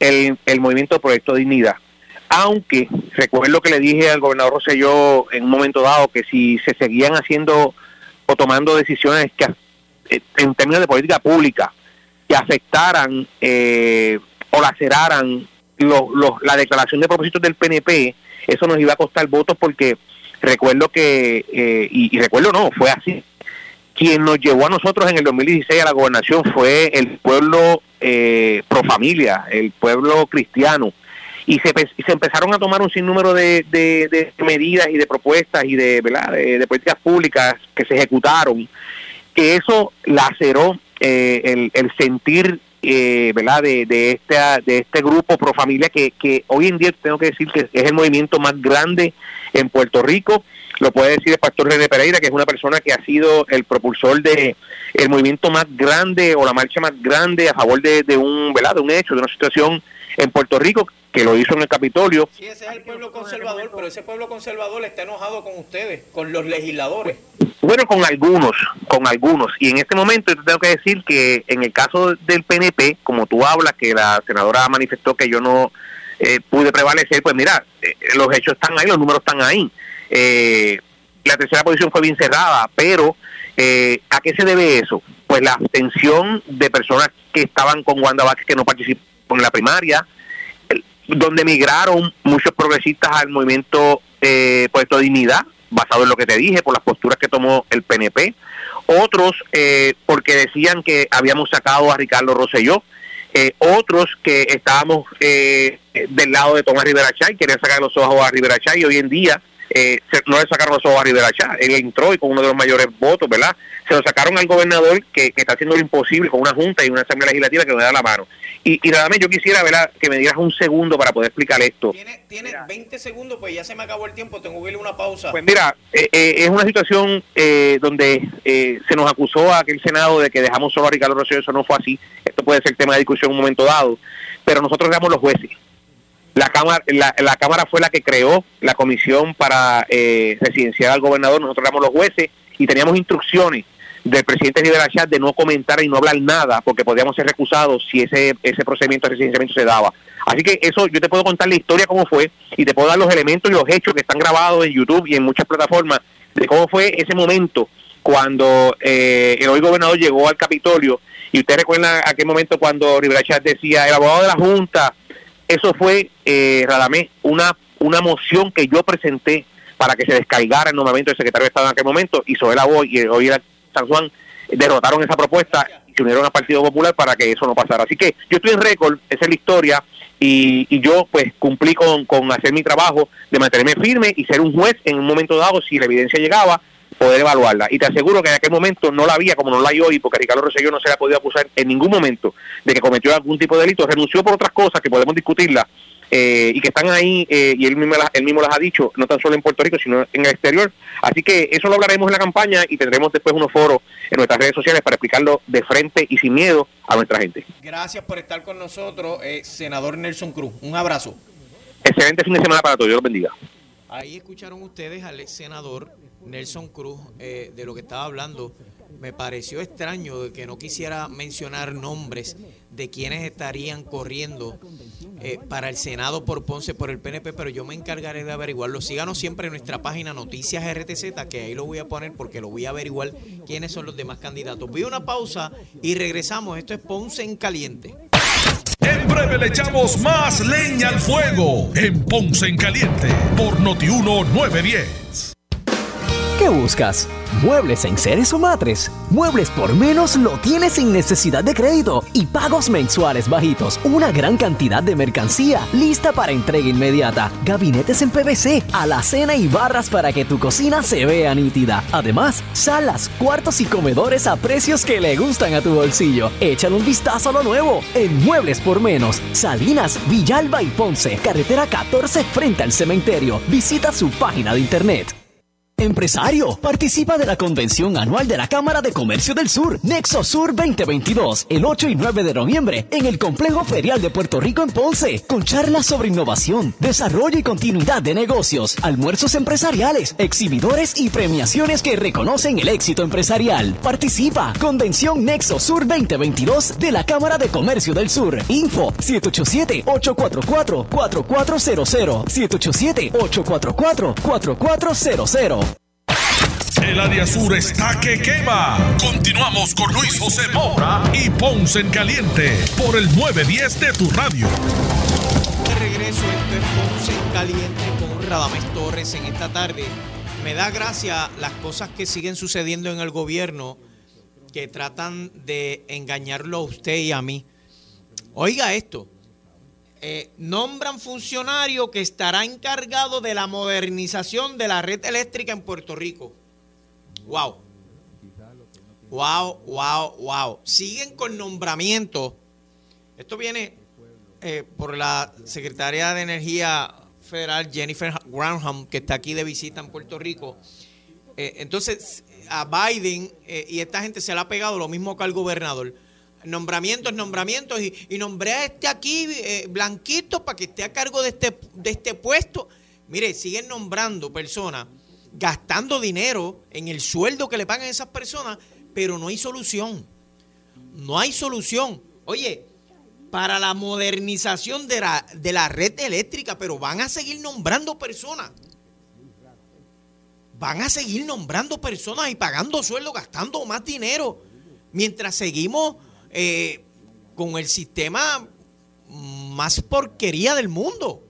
el, el movimiento Proyecto Dignidad aunque recuerdo que le dije al gobernador Rosselló en un momento dado que si se seguían haciendo o tomando decisiones que eh, en términos de política pública que afectaran eh, o laceraran la declaración de propósitos del PNP, eso nos iba a costar votos porque recuerdo que, eh, y, y, recuerdo no, fue así. Quien nos llevó a nosotros en el 2016 a la gobernación fue el pueblo pro familia, el pueblo cristiano y se, se empezaron a tomar un sinnúmero de, de, medidas y de propuestas y de, ¿verdad? de, políticas públicas que se ejecutaron, que eso laceró eh, el, el, sentir eh, ¿verdad? De, de, de este grupo pro familia que, que hoy en día tengo que decir que es el movimiento más grande en Puerto Rico lo puede decir el pastor René Pereira, que es una persona que ha sido el propulsor de el movimiento más grande o la marcha más grande a favor de, de un, ¿verdad? de un hecho, de una situación en Puerto Rico que lo hizo en el Capitolio. Sí, ese es el pueblo conservador, pero ese pueblo conservador está enojado con ustedes, con los legisladores. Bueno, con algunos, con algunos. Y en este momento tengo que decir que en el caso del PNP, como tú hablas, que la senadora manifestó que yo no eh, pude prevalecer, pues mira, eh, los hechos están ahí, los números están ahí. Eh, la tercera posición fue bien cerrada, pero ¿a qué se debe eso? Pues la abstención de personas que estaban con Wanda Vázquez que no participó en la primaria, donde migraron muchos progresistas al movimiento eh, Puesto Dignidad, basado en lo que te dije, por las posturas que tomó el PNP. Otros eh, porque decían que habíamos sacado a Ricardo Rosselló. Eh, otros que estábamos eh, del lado de Tomás Rivera Chay, querían sacar los ojos a Rivera Chay y hoy en día eh, no le sacaron los ojos a Rivera Chá, él entró y con uno de los mayores votos, ¿verdad? Se lo sacaron al gobernador que, está haciendo lo imposible con una junta y una asamblea legislativa que le da la mano. Y, y nada más yo quisiera, ¿verdad? Que me dieras un segundo para poder explicar esto. Tiene, tiene 20 segundos, pues ya se me acabó el tiempo, tengo que irle una pausa. Pues mira, eh, eh, es una situación eh, donde se nos acusó a aquel Senado de que dejamos solo a Ricardo Rosselló, eso no fue así. Esto puede ser tema de discusión en un momento dado, pero nosotros éramos los jueces. La Cámara, la, la, Cámara fue la que creó la comisión para eh, residenciar al gobernador, nosotros éramos los jueces y teníamos instrucciones del presidente Rivera Chat de no comentar y no hablar nada porque podíamos ser recusados si ese, ese procedimiento de residenciamiento se daba. Así que eso yo te puedo contar la historia cómo fue y te puedo dar los elementos y los hechos que están grabados en YouTube y en muchas plataformas de cómo fue ese momento cuando eh, el hoy gobernador llegó al Capitolio y usted recuerda aquel momento cuando Rivera Chat decía el abogado de la Junta eso fue, eh, Radamés, una, una moción que yo presenté para que se descargara el nombramiento del secretario de Estado en aquel momento, y la voz y hoy era San Juan derrotaron esa propuesta y se unieron al Partido Popular para que eso no pasara. Así que yo estoy en récord, esa es la historia, y, y yo pues cumplí con, con hacer mi trabajo de mantenerme firme y ser un juez en un momento dado si la evidencia llegaba poder evaluarla. Y te aseguro que en aquel momento no la había como no la hay hoy, porque Ricardo Rosselló no se le ha podido acusar en ningún momento de que cometió algún tipo de delito, renunció por otras cosas que podemos discutirla eh, y que están ahí, eh, y él mismo, las, él mismo las ha dicho, no tan solo en Puerto Rico, sino en el exterior. Así que eso lo hablaremos en la campaña y tendremos después unos foros en nuestras redes sociales para explicarlo de frente y sin miedo a nuestra gente. Gracias por estar con nosotros, eh, senador Nelson Cruz. Un abrazo. Excelente fin de semana para todos, Dios los bendiga. Ahí escucharon ustedes al ex senador Nelson Cruz de lo que estaba hablando me pareció extraño que no quisiera mencionar nombres de quienes estarían corriendo eh, para el Senado por Ponce, por el PNP, pero yo me encargaré de averiguarlo. Síganos siempre en nuestra página Noticias RTZ, que ahí lo voy a poner porque lo voy a averiguar quiénes son los demás candidatos. A una pausa y regresamos. Esto es Ponce en Caliente. En breve le echamos más leña al fuego en Ponce en Caliente por Notiuno 910. ¿Qué buscas? ¿Muebles en seres o matres? Muebles por menos lo tienes sin necesidad de crédito y pagos mensuales bajitos. Una gran cantidad de mercancía lista para entrega inmediata. Gabinetes en PVC, alacena y barras para que tu cocina se vea nítida. Además, salas, cuartos y comedores a precios que le gustan a tu bolsillo. Échale un vistazo a lo nuevo en Muebles por menos. Salinas, Villalba y Ponce, carretera 14 frente al cementerio. Visita su página de internet. Empresario, participa de la convención anual de la Cámara de Comercio del Sur, Nexo Sur 2022, el 8 y 9 de noviembre, en el Complejo Ferial de Puerto Rico en Ponce, con charlas sobre innovación, desarrollo y continuidad de negocios, almuerzos empresariales, exhibidores y premiaciones que reconocen el éxito empresarial. Participa, Convención Nexo Sur 2022 de la Cámara de Comercio del Sur. Info 787-844-4400, 787-844-4400. El área sur está que quema. Continuamos con Luis José Moura y Ponce en Caliente por el 910 de tu radio. De regreso, esto es Ponce en Caliente con Radamés Torres en esta tarde. Me da gracia las cosas que siguen sucediendo en el gobierno que tratan de engañarlo a usted y a mí. Oiga esto. Eh, nombran funcionario que estará encargado de la modernización de la red eléctrica en Puerto Rico. Wow. Wow, wow, wow. Siguen con nombramiento. Esto viene eh, por la secretaria de Energía Federal, Jennifer Granham, que está aquí de visita en Puerto Rico. Eh, entonces, a Biden y esta gente se le ha pegado lo mismo que al gobernador nombramientos, nombramientos, y, y nombré a este aquí, eh, blanquito, para que esté a cargo de este, de este puesto. Mire, siguen nombrando personas, gastando dinero en el sueldo que le pagan esas personas, pero no hay solución. No hay solución. Oye, para la modernización de la, de la red eléctrica, pero van a seguir nombrando personas. Van a seguir nombrando personas y pagando sueldo, gastando más dinero, mientras seguimos eh, con el sistema más porquería del mundo.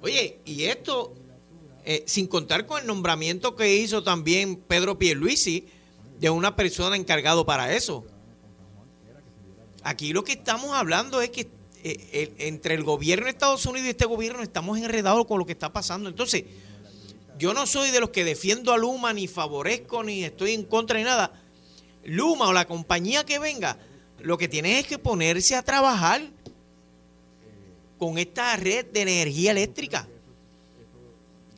Oye, y esto, eh, sin contar con el nombramiento que hizo también Pedro Pierluisi de una persona encargado para eso. Aquí lo que estamos hablando es que eh, entre el gobierno de Estados Unidos y este gobierno estamos enredados con lo que está pasando. Entonces, yo no soy de los que defiendo a Luma, ni favorezco, ni estoy en contra de nada. Luma o la compañía que venga, lo que tiene es que ponerse a trabajar con esta red de energía eléctrica.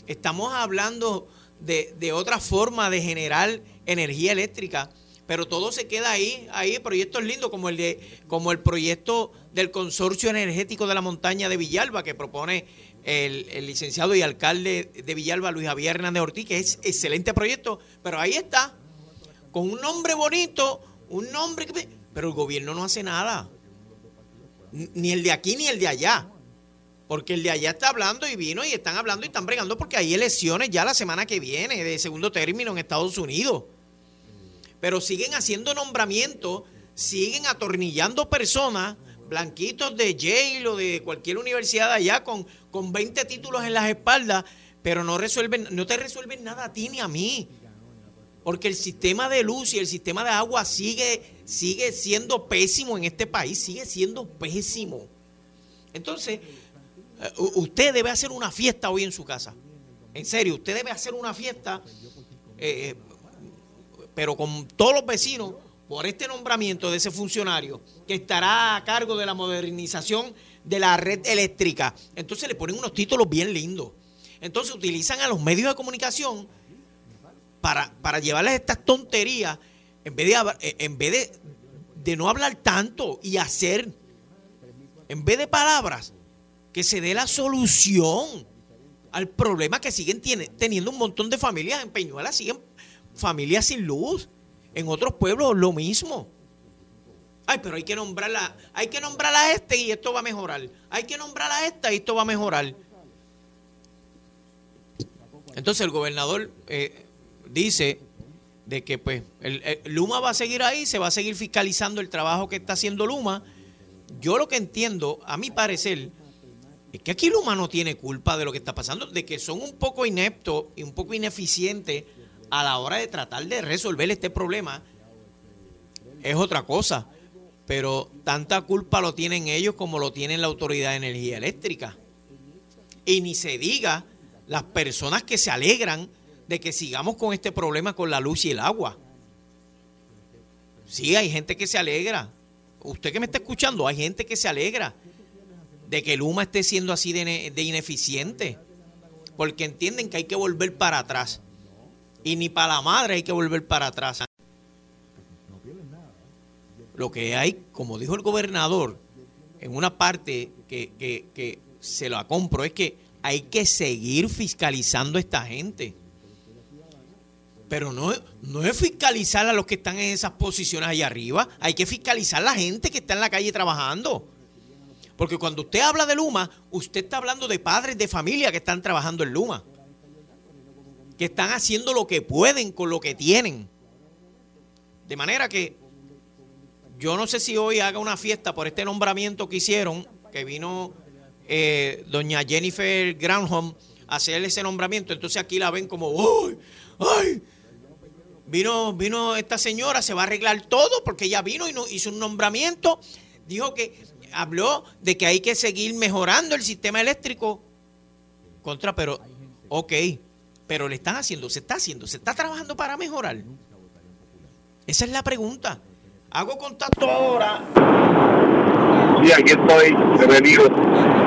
Estamos hablando de, de, otra forma de generar energía eléctrica, pero todo se queda ahí, ahí proyectos lindos como el de, como el proyecto del consorcio energético de la montaña de Villalba que propone el, el licenciado y alcalde de Villalba Luis Javier Hernández Ortiz, que es excelente proyecto, pero ahí está, con un nombre bonito, un nombre que... Pero el gobierno no hace nada. Ni el de aquí ni el de allá. Porque el de allá está hablando y vino y están hablando y están bregando porque hay elecciones ya la semana que viene de segundo término en Estados Unidos. Pero siguen haciendo nombramientos, siguen atornillando personas, blanquitos de Yale o de cualquier universidad allá con, con 20 títulos en las espaldas, pero no resuelven, no te resuelven nada a ti ni a mí porque el sistema de luz y el sistema de agua sigue, sigue siendo pésimo en este país, sigue siendo pésimo. Entonces, usted debe hacer una fiesta hoy en su casa. En serio, usted debe hacer una fiesta, eh, pero con todos los vecinos, por este nombramiento de ese funcionario que estará a cargo de la modernización de la red eléctrica. Entonces le ponen unos títulos bien lindos. Entonces utilizan a los medios de comunicación para, para llevarles estas tonterías en vez de, eh, en vez de no hablar tanto y hacer, en vez de palabras, que se dé la solución al problema que siguen tiene, teniendo un montón de familias en Peñuela, siguen familias sin luz. En otros pueblos lo mismo. Ay, pero hay que nombrarla, hay que nombrarla a este y esto va a mejorar. Hay que nombrarla a esta y esto va a mejorar. Entonces el gobernador eh, dice de que pues el, Luma va a seguir ahí, se va a seguir fiscalizando el trabajo que está haciendo Luma. Yo lo que entiendo, a mi parecer, es que aquí Luma no tiene culpa de lo que está pasando, de que son un poco ineptos y un poco ineficientes a la hora de tratar de resolver este problema. Es otra cosa, pero tanta culpa lo tienen ellos como lo tiene la Autoridad de Energía Eléctrica. Y ni se diga las personas que se alegran de que sigamos con este problema con la luz y el agua. Sí, hay gente que se alegra. Usted que me está escuchando, hay gente que se alegra de que Luma esté siendo así de, de ineficiente. Porque entienden que hay que volver para atrás. Y ni para la madre hay que volver para atrás. Lo que hay, como dijo el gobernador, en una parte que, que, se la compro, es que hay que seguir fiscalizando a esta gente. Pero no, no es fiscalizar a los que están en esas posiciones ahí arriba, hay que fiscalizar a la gente que está en la calle trabajando. Porque cuando usted habla de Luma, usted está hablando de padres de familia que están trabajando en Luma. Que están haciendo lo que pueden con lo que tienen. De manera que yo no sé si hoy haga una fiesta por este nombramiento que hicieron, que vino eh, doña Jennifer Granholm a hacer ese nombramiento. Entonces aquí la ven como, ¡ay! ¡ay! Vino, vino esta señora, se va a arreglar todo porque ella vino y no, hizo un nombramiento. Dijo que habló de que hay que seguir mejorando el sistema eléctrico. Contra, pero, ok, pero le están haciendo, se está haciendo, se está trabajando para mejorar. Esa es la pregunta. Hago contacto ahora. Sí, aquí estoy, bienvenido.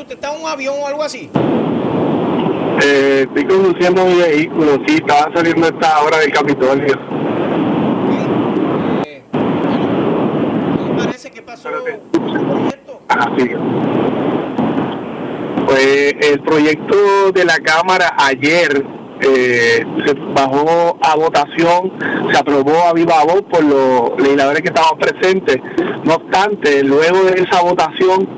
¿Usted está en un avión o algo así? Eh, estoy conduciendo mi vehículo, sí, estaba saliendo a esta hora del Capitolio. Eh, ¿Qué parece que pasó el proyecto? Ah, sí. Pues el proyecto de la Cámara ayer eh, se bajó a votación, se aprobó a viva voz por los legisladores que estaban presentes. No obstante, luego de esa votación,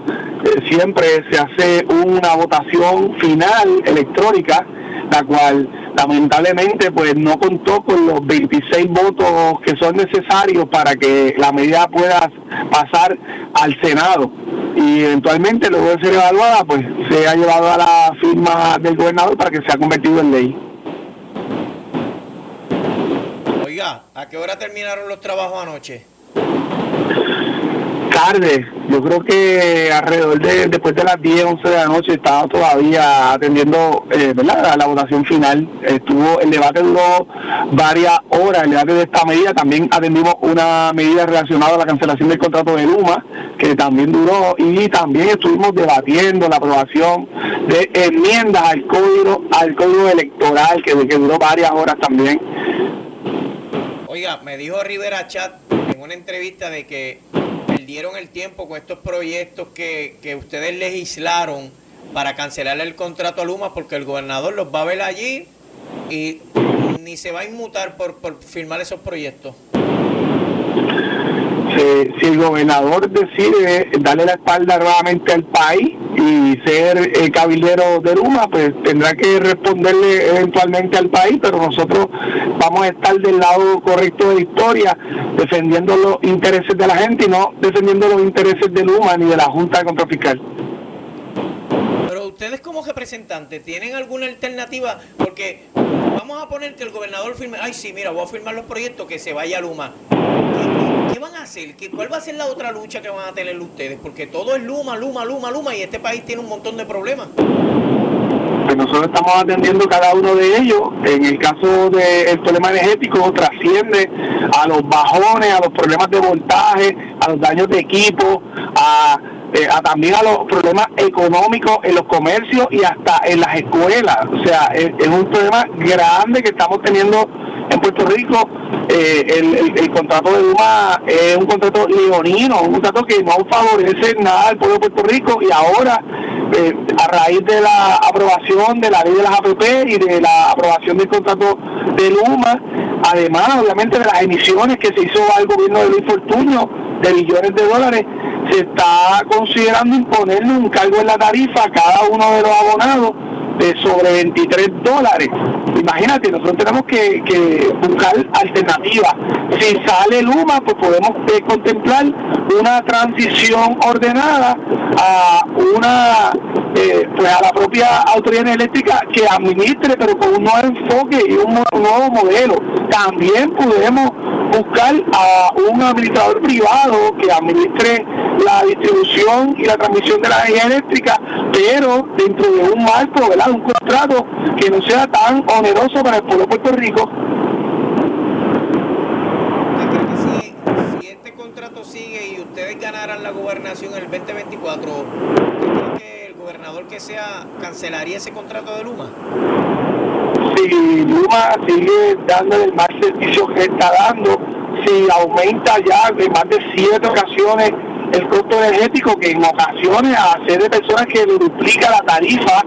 eh, siempre se hace una votación final electrónica, la cual lamentablemente pues no contó con los 26 votos que son necesarios para que la medida pueda pasar al Senado y eventualmente luego de ser evaluada pues se ha llevado a la firma del gobernador para que sea convertido en ley. Oiga, ¿a qué hora terminaron los trabajos anoche? Tarde, yo creo que alrededor de después de las 10, 11 de la noche estaba todavía atendiendo eh, ¿verdad? la votación final. Estuvo el debate duró varias horas, el debate de esta medida. También atendimos una medida relacionada a la cancelación del contrato de Luma, que también duró, y también estuvimos debatiendo la aprobación de enmiendas al código, al código electoral, que, que duró varias horas también. Oiga, me dijo Rivera Chat en una entrevista de que perdieron el tiempo con estos proyectos que, que ustedes legislaron para cancelar el contrato a Luma porque el gobernador los va a ver allí y ni se va a inmutar por, por firmar esos proyectos. Si el gobernador decide darle la espalda nuevamente al país y ser el cabildero de Luma, pues tendrá que responderle eventualmente al país, pero nosotros vamos a estar del lado correcto de la historia, defendiendo los intereses de la gente y no defendiendo los intereses de Luma ni de la Junta de Control Fiscal ustedes como representantes tienen alguna alternativa, porque vamos a poner que el gobernador firme, ay sí, mira, voy a firmar los proyectos, que se vaya Luma. ¿Qué, van a hacer? ¿Cuál va a ser la otra lucha que van a tener ustedes? Porque todo es Luma, Luma, Luma, Luma, y este país tiene un montón de problemas. Nosotros estamos atendiendo cada uno de ellos. En el caso del problema energético, trasciende a los bajones, a los problemas de voltaje, a los daños de equipo, a eh, también a los problemas económicos en los comercios y hasta en las escuelas. O sea, es, un problema grande que estamos teniendo en Puerto Rico. Eh, el, contrato de Luma es un contrato leonino, un contrato que no favorece nada al pueblo de Puerto Rico y ahora, eh, a raíz de la aprobación de la ley de las APP y de la aprobación del contrato de Luma, además obviamente de las emisiones que se hizo al gobierno de Luis Fortuño de billones de dólares, se está considerando imponerle un cargo en la tarifa a cada uno de los abonados de sobre 23 dólares. Imagínate, nosotros tenemos que, buscar alternativas. Si sale Luma, pues podemos eh, contemplar una transición ordenada a una eh, pues a la propia autoridad eléctrica que administre, pero con un nuevo enfoque y un, nuevo modelo. También podemos buscar a un administrador privado que administre la distribución y la transmisión de la energía eléctrica, pero dentro de un marco, ¿verdad? Un contrato que no sea tan oneroso para el pueblo de Puerto Rico. Si, si este contrato sigue y ustedes ganaran la gobernación en el 2024, ¿cree que el gobernador que sea cancelaría ese contrato de Luma? Si Luma sigue dando el mal servicio que está dando, si aumenta ya en más de siete ocasiones el costo energético, que en ocasiones a ser de personas que duplica la tarifa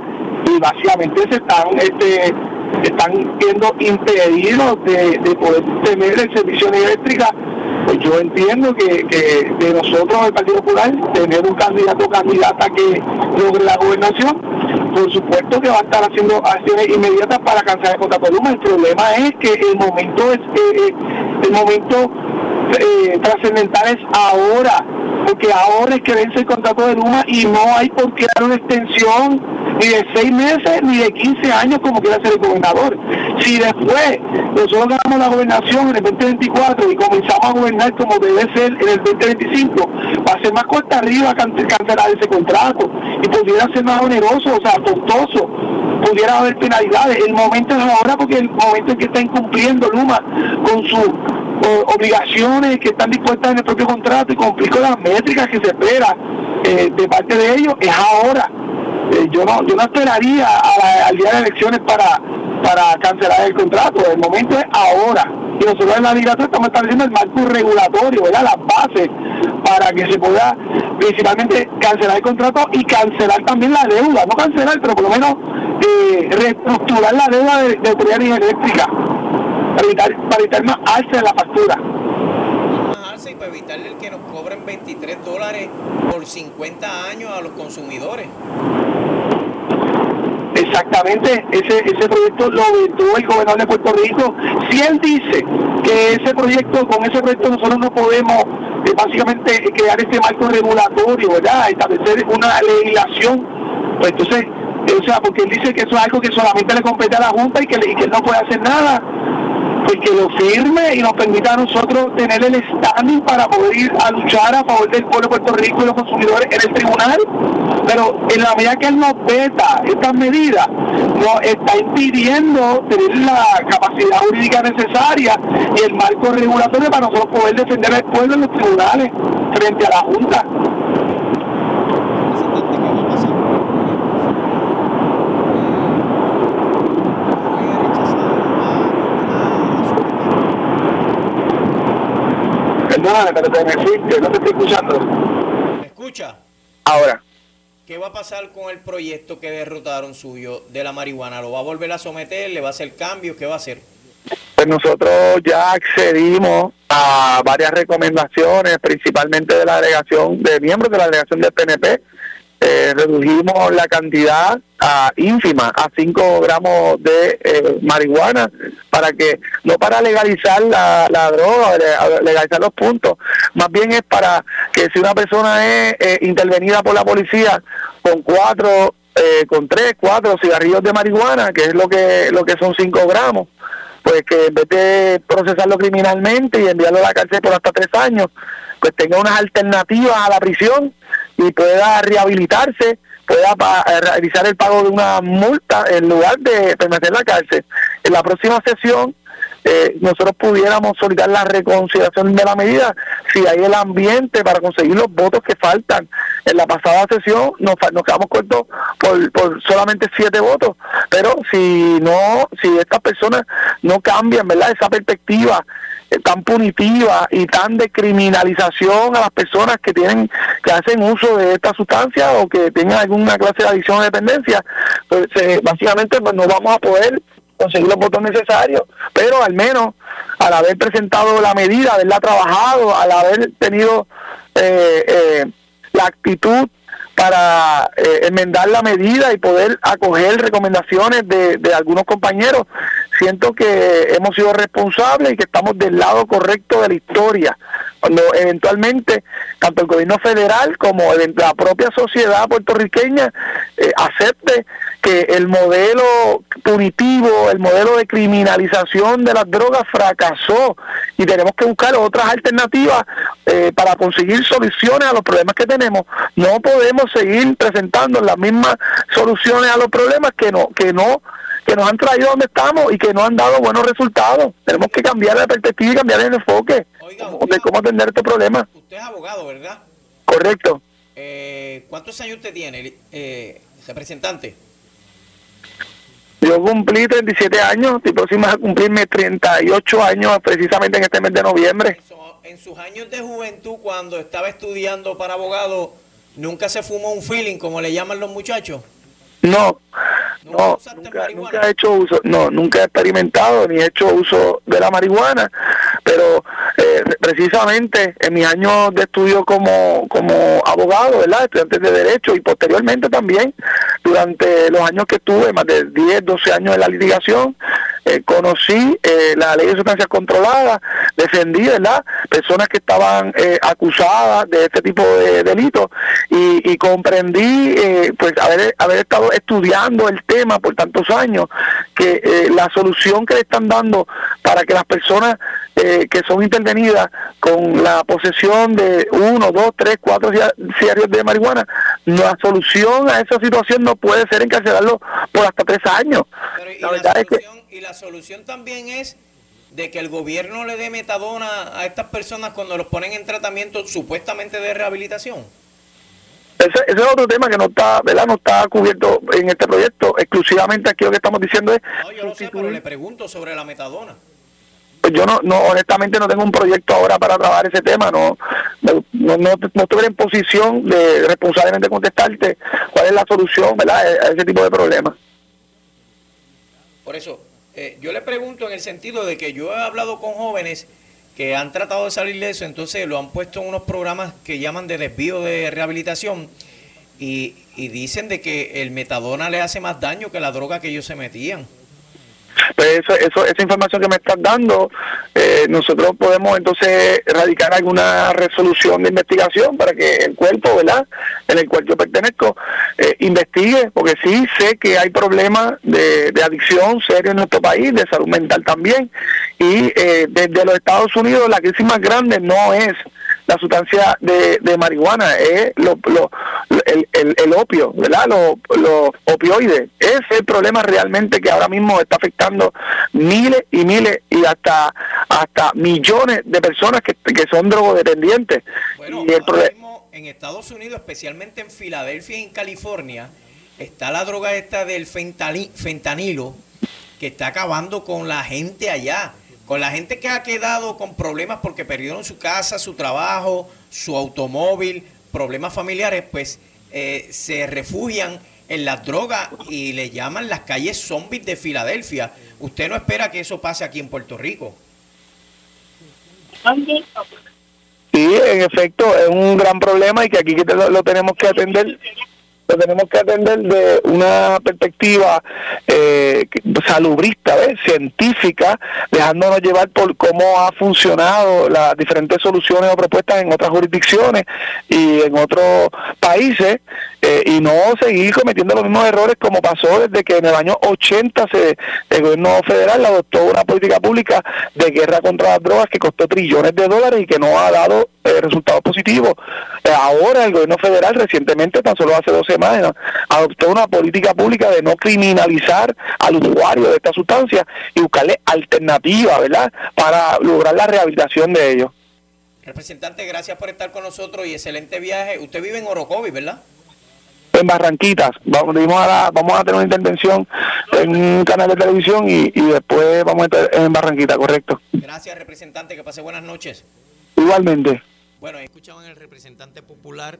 y básicamente se están este, están siendo impedidos de, poder tener el servicio eléctrica pues yo entiendo que, de nosotros, el Partido Popular, tener un candidato o candidata que logre la gobernación, por supuesto que va a estar haciendo acciones inmediatas para cancelar el contrato de Luma. El problema es que el momento es eh, eh, el momento eh, trascendental es ahora, porque ahora es que vence el contrato de Luma y no hay por qué dar una extensión ni de seis meses ni de 15 años como quiera ser el gobernador. Si después nosotros ganamos la gobernación en el 2024 y comenzamos a gobernar como debe ser en el 2025, va a ser más cuesta arriba cancelar ese contrato y pudiera ser más oneroso, o sea, costoso, pudiera haber penalidades. El momento es ahora porque el momento en que está incumpliendo Luma con sus obligaciones que están dispuestas en el propio contrato y cumplir con las métricas que se espera eh, de parte de ellos, es ahora. Eh, yo no yo no esperaría al día de elecciones para para cancelar el contrato. El momento es ahora. Y nosotros en la legislatura estamos estableciendo el marco regulatorio, ¿verdad? las bases para que se pueda principalmente cancelar el contrato y cancelar también la deuda. No cancelar, pero por lo menos eh, reestructurar la deuda de, de autoridad eléctrica para evitar, para evitar más alza en la factura evitarle el que nos cobren 23 dólares por 50 años a los consumidores. Exactamente, ese, ese proyecto lo vetó el gobernador de Puerto Rico. Si él dice que ese proyecto, con ese proyecto nosotros no podemos eh, básicamente crear este marco regulatorio, ¿verdad? Establecer una legislación, pues entonces, o sea, porque él dice que eso es algo que solamente le compete a la Junta y que, y que él no puede hacer nada pues que lo firme y nos permita a nosotros tener el standing para poder ir a luchar a favor del pueblo de Puerto Rico y los consumidores en el tribunal. Pero en la medida que él nos veta estas medidas, nos está impidiendo tener la capacidad jurídica necesaria y el marco regulatorio para nosotros poder defender al pueblo en los tribunales frente a la Junta. Perdóname, pero te me fuiste, no te estoy escuchando. ¿Me escucha? Ahora. ¿Qué va a pasar con el proyecto que derrotaron suyo de la marihuana? ¿Lo va a volver a someter? ¿Le va a hacer cambios? ¿Qué va a hacer? Pues nosotros ya accedimos a varias recomendaciones, principalmente de la delegación, de miembros de la delegación del PNP. Eh, redujimos la cantidad a ínfima, a 5 gramos de eh, marihuana, para que, no para legalizar la, droga, legalizar los puntos, más bien es para que si una persona es eh, intervenida por la policía con cuatro, con tres, cuatro cigarrillos de marihuana, que es lo que, lo que son 5 gramos, pues que en vez de procesarlo criminalmente y enviarlo a la cárcel por hasta tres años, pues tenga unas alternativas a la prisión y pueda rehabilitarse, pueda eh, realizar el pago de una multa en lugar de permanecer en la cárcel. En la próxima sesión eh, nosotros pudiéramos solicitar la reconsideración de la medida si hay el ambiente para conseguir los votos que faltan. En la pasada sesión nos, nos quedamos cortos por, por solamente siete votos, pero si no, si estas personas no cambian, ¿verdad? Esa perspectiva eh, tan punitiva y tan de criminalización a las personas que tienen que hacen uso de esta sustancia o que tengan alguna clase de adicción o dependencia pues eh, básicamente pues no vamos a poder conseguir los votos necesarios, pero al menos al haber presentado la medida, haberla trabajado, al haber tenido eh, eh, la actitud para eh, enmendar la medida y poder acoger recomendaciones de, algunos compañeros, siento que hemos sido responsables y que estamos del lado correcto de la historia. Cuando eventualmente tanto el gobierno federal como la propia sociedad puertorriqueña eh, acepte que el modelo punitivo, el modelo de criminalización de las drogas fracasó y tenemos que buscar otras alternativas eh, para conseguir soluciones a los problemas que tenemos. No podemos seguir presentando las mismas soluciones a los problemas que no que no que nos han traído donde estamos y que no han dado buenos resultados. Tenemos que cambiar la perspectiva y cambiar el enfoque de cómo atender este problema. Usted es abogado, ¿verdad? Correcto. Eh, ¿Cuántos años usted tiene, eh, representante? Yo cumplí 37 años, estoy próximo a cumplirme 38 años precisamente en este mes de noviembre. En sus años de juventud, cuando estaba estudiando para abogado, ¿nunca se fumó un feeling, como le llaman los muchachos? No, no, nunca, he hecho uso, no, nunca he experimentado ni he hecho uso de la marihuana, pero eh, precisamente en mis años de estudio como, como abogado, ¿verdad? Estudiante de Derecho y posteriormente también, durante los años que estuve, más de 10, 12 años en la litigación, eh, conocí eh, la ley de sustancias controladas, defendí, ¿verdad? Personas que estaban eh, acusadas de este tipo de delitos y, comprendí, pues, haber, haber estado estudiando el tema por tantos años, que la solución que le están dando para que las personas que son intervenidas con la posesión de uno, dos, tres, cuatro cigarrillos de marihuana, la solución a esa situación no puede ser encarcelarlo por hasta tres años. la verdad es que y la solución también es de que el gobierno le dé metadona a estas personas cuando los ponen en tratamiento supuestamente de rehabilitación. Ese, es otro tema que no está, ¿verdad? No está cubierto en este proyecto. Exclusivamente aquí lo que estamos diciendo es. No, yo lo sé, pero le pregunto sobre la metadona. Pues yo no, no, honestamente no tengo un proyecto ahora para trabajar ese tema. No, no, no, no estoy en posición de responsablemente contestarte cuál es la solución, ¿verdad? A ese tipo de problemas. Por eso, eh, yo le pregunto en el sentido de que yo he hablado con jóvenes que han tratado de salir de eso, entonces lo han puesto en unos programas que llaman de desvío de rehabilitación y, y dicen de que el metadona le hace más daño que la droga que ellos se metían. Pues eso, eso, esa información que me estás dando, eh, nosotros podemos entonces radicar alguna resolución de investigación para que el cuerpo, ¿verdad?, en el cual yo pertenezco, eh, investigue, porque sí sé que hay problemas de, adicción serio en nuestro país, de salud mental también, y eh, desde los Estados Unidos la crisis más grande no es la sustancia de, de marihuana, es lo, lo, el, el, opio, ¿verdad? Los opioides. Ese es el problema realmente que ahora mismo está afectando miles y miles y hasta hasta millones de personas que, que son drogodependientes. Bueno, y el mismo en Estados Unidos, especialmente en Filadelfia y en California, está la droga esta del fentanilo que está acabando con la gente allá con la gente que ha quedado con problemas porque perdieron su casa, su trabajo, su automóvil, problemas familiares, pues eh, se refugian en las drogas y le llaman las calles zombies de Filadelfia. ¿Usted no espera que eso pase aquí en Puerto Rico? Sí, en efecto, es un gran problema y que aquí lo tenemos que atender lo tenemos que atender de una perspectiva eh, salubrista, ¿ves? científica, dejándonos llevar por cómo ha funcionado las diferentes soluciones o propuestas en otras jurisdicciones y en otros países, eh, y no seguir cometiendo los mismos errores como pasó desde que en el año 80 se, el gobierno federal adoptó una política pública de guerra contra las drogas que costó trillones de dólares y que no ha dado eh, resultados positivos. Eh, ahora el gobierno federal recientemente, tan solo hace 12 adoptó una política pública de no criminalizar al usuario de esta sustancia y buscarle alternativas, ¿verdad?, para lograr la rehabilitación de ellos. Representante, gracias por estar con nosotros y excelente viaje. Usted vive en Orocovi, ¿verdad? En Barranquitas. Vamos, a vamos a tener una intervención en un canal de televisión y, después vamos a estar en Barranquita, correcto. Gracias, representante. Que pase buenas noches. Igualmente. Bueno, escuchaban el representante popular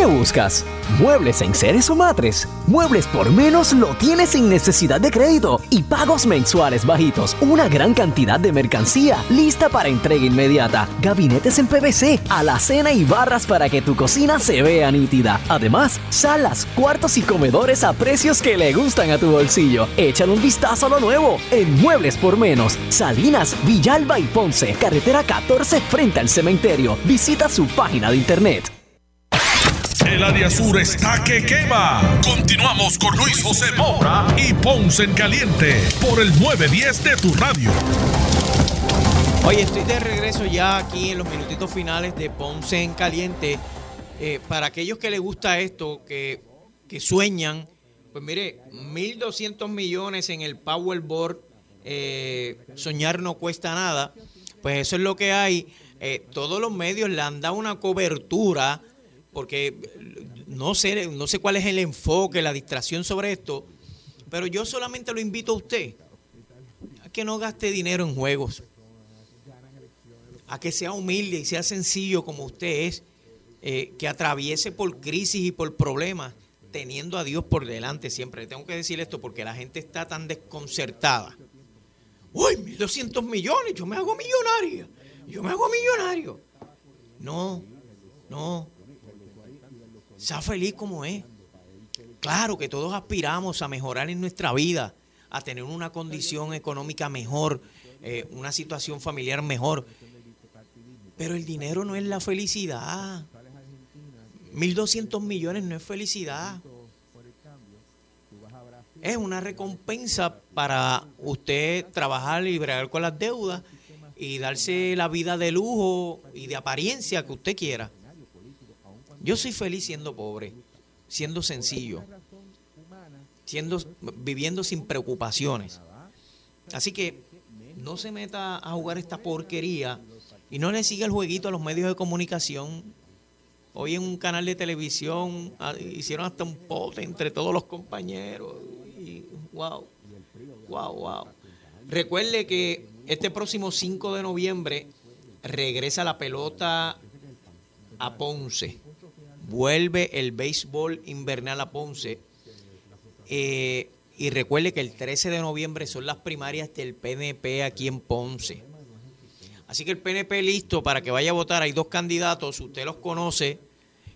¿Qué buscas? ¿Muebles en seres o matres? Muebles por menos lo tienes sin necesidad de crédito y pagos mensuales bajitos. Una gran cantidad de mercancía lista para entrega inmediata. Gabinetes en PVC, alacena y barras para que tu cocina se vea nítida. Además, salas, cuartos y comedores a precios que le gustan a tu bolsillo. Échale un vistazo a lo nuevo en Muebles por menos. Salinas, Villalba y Ponce, carretera 14 frente al cementerio. Visita su página de internet. El área sur está que quema. Continuamos con Luis José Moura y Ponce en Caliente por el 910 de tu radio. Oye, estoy de regreso ya aquí en los minutitos finales de Ponce en Caliente. Eh, para aquellos que les gusta esto, que, que sueñan, pues mire, 1.200 millones en el Powerball, eh, soñar no cuesta nada. Pues eso es lo que hay. Eh, todos los medios le han dado una cobertura porque no sé, no sé cuál es el enfoque, la distracción sobre esto, pero yo solamente lo invito a usted a que no gaste dinero en juegos, a que sea humilde y sea sencillo como usted es, eh, que atraviese por crisis y por problemas, teniendo a Dios por delante siempre. Tengo que decir esto porque la gente está tan desconcertada. Uy, 1.200 millones, yo me hago millonario, yo me hago millonario. No, no, sea feliz como es. Claro que todos aspiramos a mejorar en nuestra vida, a tener una condición económica mejor, eh, una situación familiar mejor. Pero el dinero no es la felicidad. 1.200 millones no es felicidad. Es una recompensa para usted trabajar y bregar con las deudas y darse la vida de lujo y de apariencia que usted quiera. Yo soy feliz siendo pobre, siendo sencillo, siendo, viviendo sin preocupaciones. Así que no se meta a jugar esta porquería y no le siga el jueguito a los medios de comunicación. Hoy en un canal de televisión ah, hicieron hasta un pote entre todos los compañeros. Wow, wow, wow. Recuerde que este próximo 5 de noviembre regresa la pelota a Ponce vuelve el béisbol invernal a Ponce. Eh, y recuerde que el 13 de noviembre son las primarias del PNP aquí en Ponce. Así que el PNP listo para que vaya a votar. Hay dos candidatos, usted los conoce,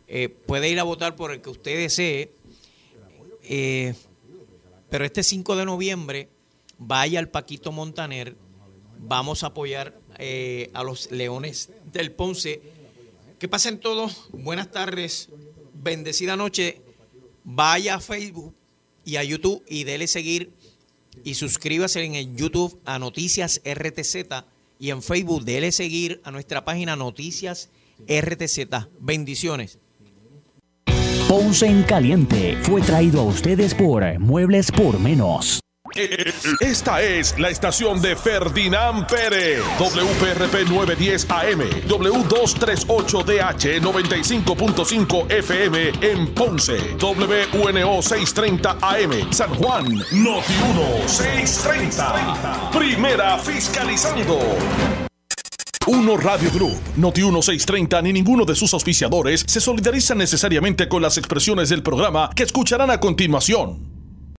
eh, puede ir a votar por el que usted desee. Eh, pero este 5 de noviembre vaya al Paquito Montaner. Vamos a apoyar a los Leones del Ponce que pasen todos. Buenas tardes. Bendecida noche. Vaya a Facebook y a YouTube y dele seguir y suscríbase en YouTube a Noticias RTZ y en Facebook dele seguir a nuestra página Noticias RTZ. Bendiciones. Ponce en Caliente fue traído a ustedes por Muebles por Menos. Esta es la estación de Ferdinand Pérez. WPRP 910 AM. W238DH 95.5 FM en Ponce. WNO 630 AM. San Juan. Noti 1 630. Primera fiscalizando. Uno Radio Group, Noti 1630 ni ninguno de sus auspiciadores se solidarizan necesariamente con las expresiones del programa que escucharán a continuación.